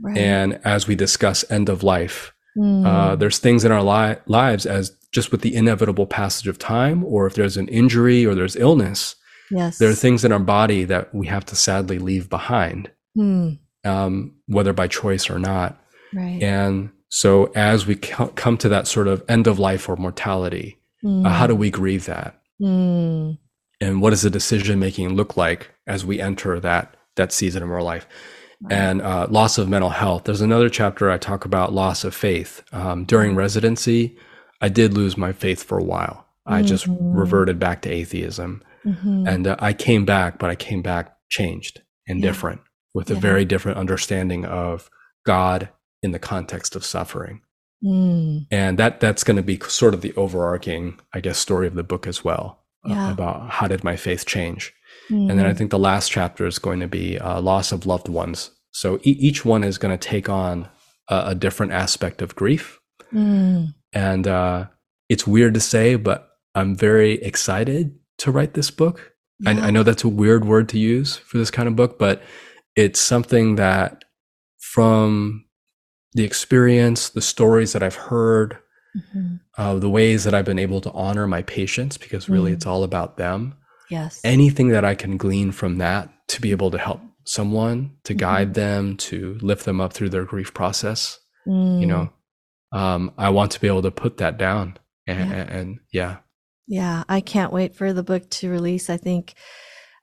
right. and as we discuss end of life, Mm, uh, there's things in our li- lives as just with the inevitable passage of time, or if there's an injury or there's illness, yes. there are things in our body that we have to sadly leave behind, Mm, um, whether by choice or not. right. And so, as we co- come to that sort of end of life or mortality, Mm, uh, how do we grieve that? And what does the decision making look like as we enter that that season of our life? right. And uh, loss of mental health. There's another chapter I talk about loss of faith. Um, during residency, I did lose my faith for a while. I just Mhm. reverted back to atheism, Mhm. and uh, I came back, but I came back changed and Yeah. different, with a very different understanding of God in the context of suffering. Mm, and that that's going to be sort of the overarching i guess story of the book as well uh, Yeah. about how did my faith change. And then i mm, think the last chapter is going to be uh, loss of loved ones. So e- each one is going to take on a, a different aspect of grief. Mm, and uh, it's weird to say but i'm very excited to write this book. I. I know that's a weird word to use for this kind of book but it's something that from the experience the stories that i've heard Mhm. uh, the ways that I've been able to honor my patients, because really Mm. it's all about them. Yes. Anything that I can glean from that to be able to help someone, to Mhm. guide them, to lift them up through their grief process, Mm, you know, um, I want to be able to put that down. And Yeah. and, yeah, Yeah, I can't wait for the book to release. I think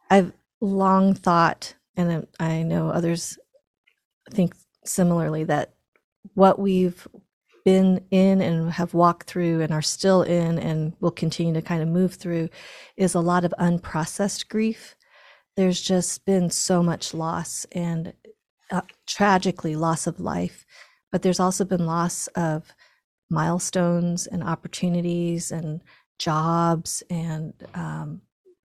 I've long thought, and I know others think similarly, that what we've been in and have walked through and are still in and will continue to kind of move through is a lot of unprocessed grief. There's just been so much loss and uh, tragically loss of life, but there's also been loss of milestones and opportunities and jobs and um,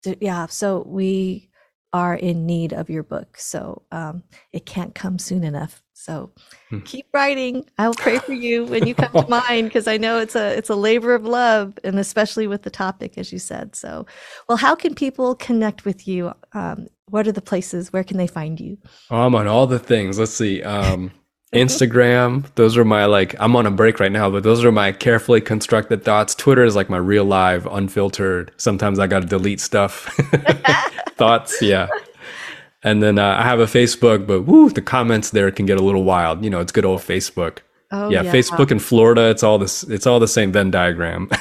th- yeah so we are in need of your book so um, it can't come soon enough so Hmm. keep writing i'll pray for you when you come to mind because i know it's a it's a labor of love and especially with the topic as you said so well how can people connect with you um, what are the places where can they find you oh, I'm on all the things. Let's see. Um, Instagram, those are my like, I'm on a break right now, but those are my carefully constructed thoughts. Twitter is like my real live, unfiltered. Sometimes I got to delete stuff. thoughts, yeah. And then uh, I have a Facebook, but woo, the comments there can get a little wild. You know, it's good old Facebook. oh yeah, Facebook in Florida, it's all this. It's all the same Venn diagram.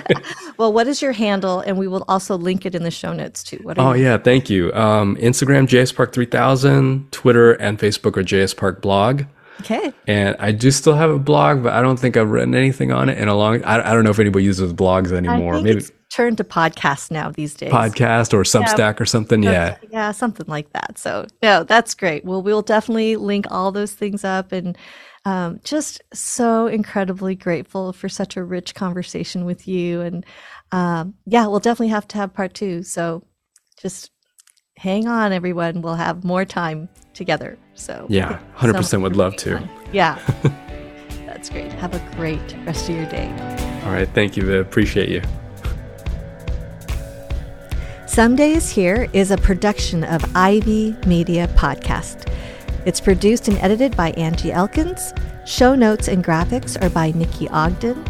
well what is your handle and we will also link it in the show notes too what are oh you- yeah, thank you. Um, Instagram JSPark3000, Twitter and Facebook are JSPark blog. Okay And I do still have a blog, but I don't think I've written anything on it in a long. I, I don't know if anybody uses blogs anymore. Maybe it's turned to podcast now these days. podcast or Substack or something. Yeah. yeah, something like that. So no, that's great. Well, we'll definitely link all those things up, and um, just so incredibly grateful for such a rich conversation with you. And um, yeah, we'll definitely have to have part two. So just hang on, everyone. We'll have more time together. So Yeah, hundred percent would love to. on. Yeah. That's great. Have a great rest of your day. All right, thank you. Viv. Appreciate you. Someday is Here is a production of Ivey Media Podcast. It's produced and edited by Angie Elkins. Show notes and graphics are by Nikki Ogden.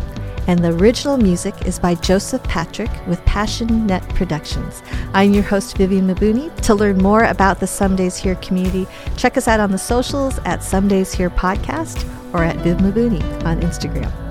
And the original music is by Joseph Patrick with Passion Net Productions. I'm your host, Vivian Mabuni. To learn more about the Some Days Here community, check us out on the socials at Some Days Here Podcast or at Viv Mabuni on Instagram.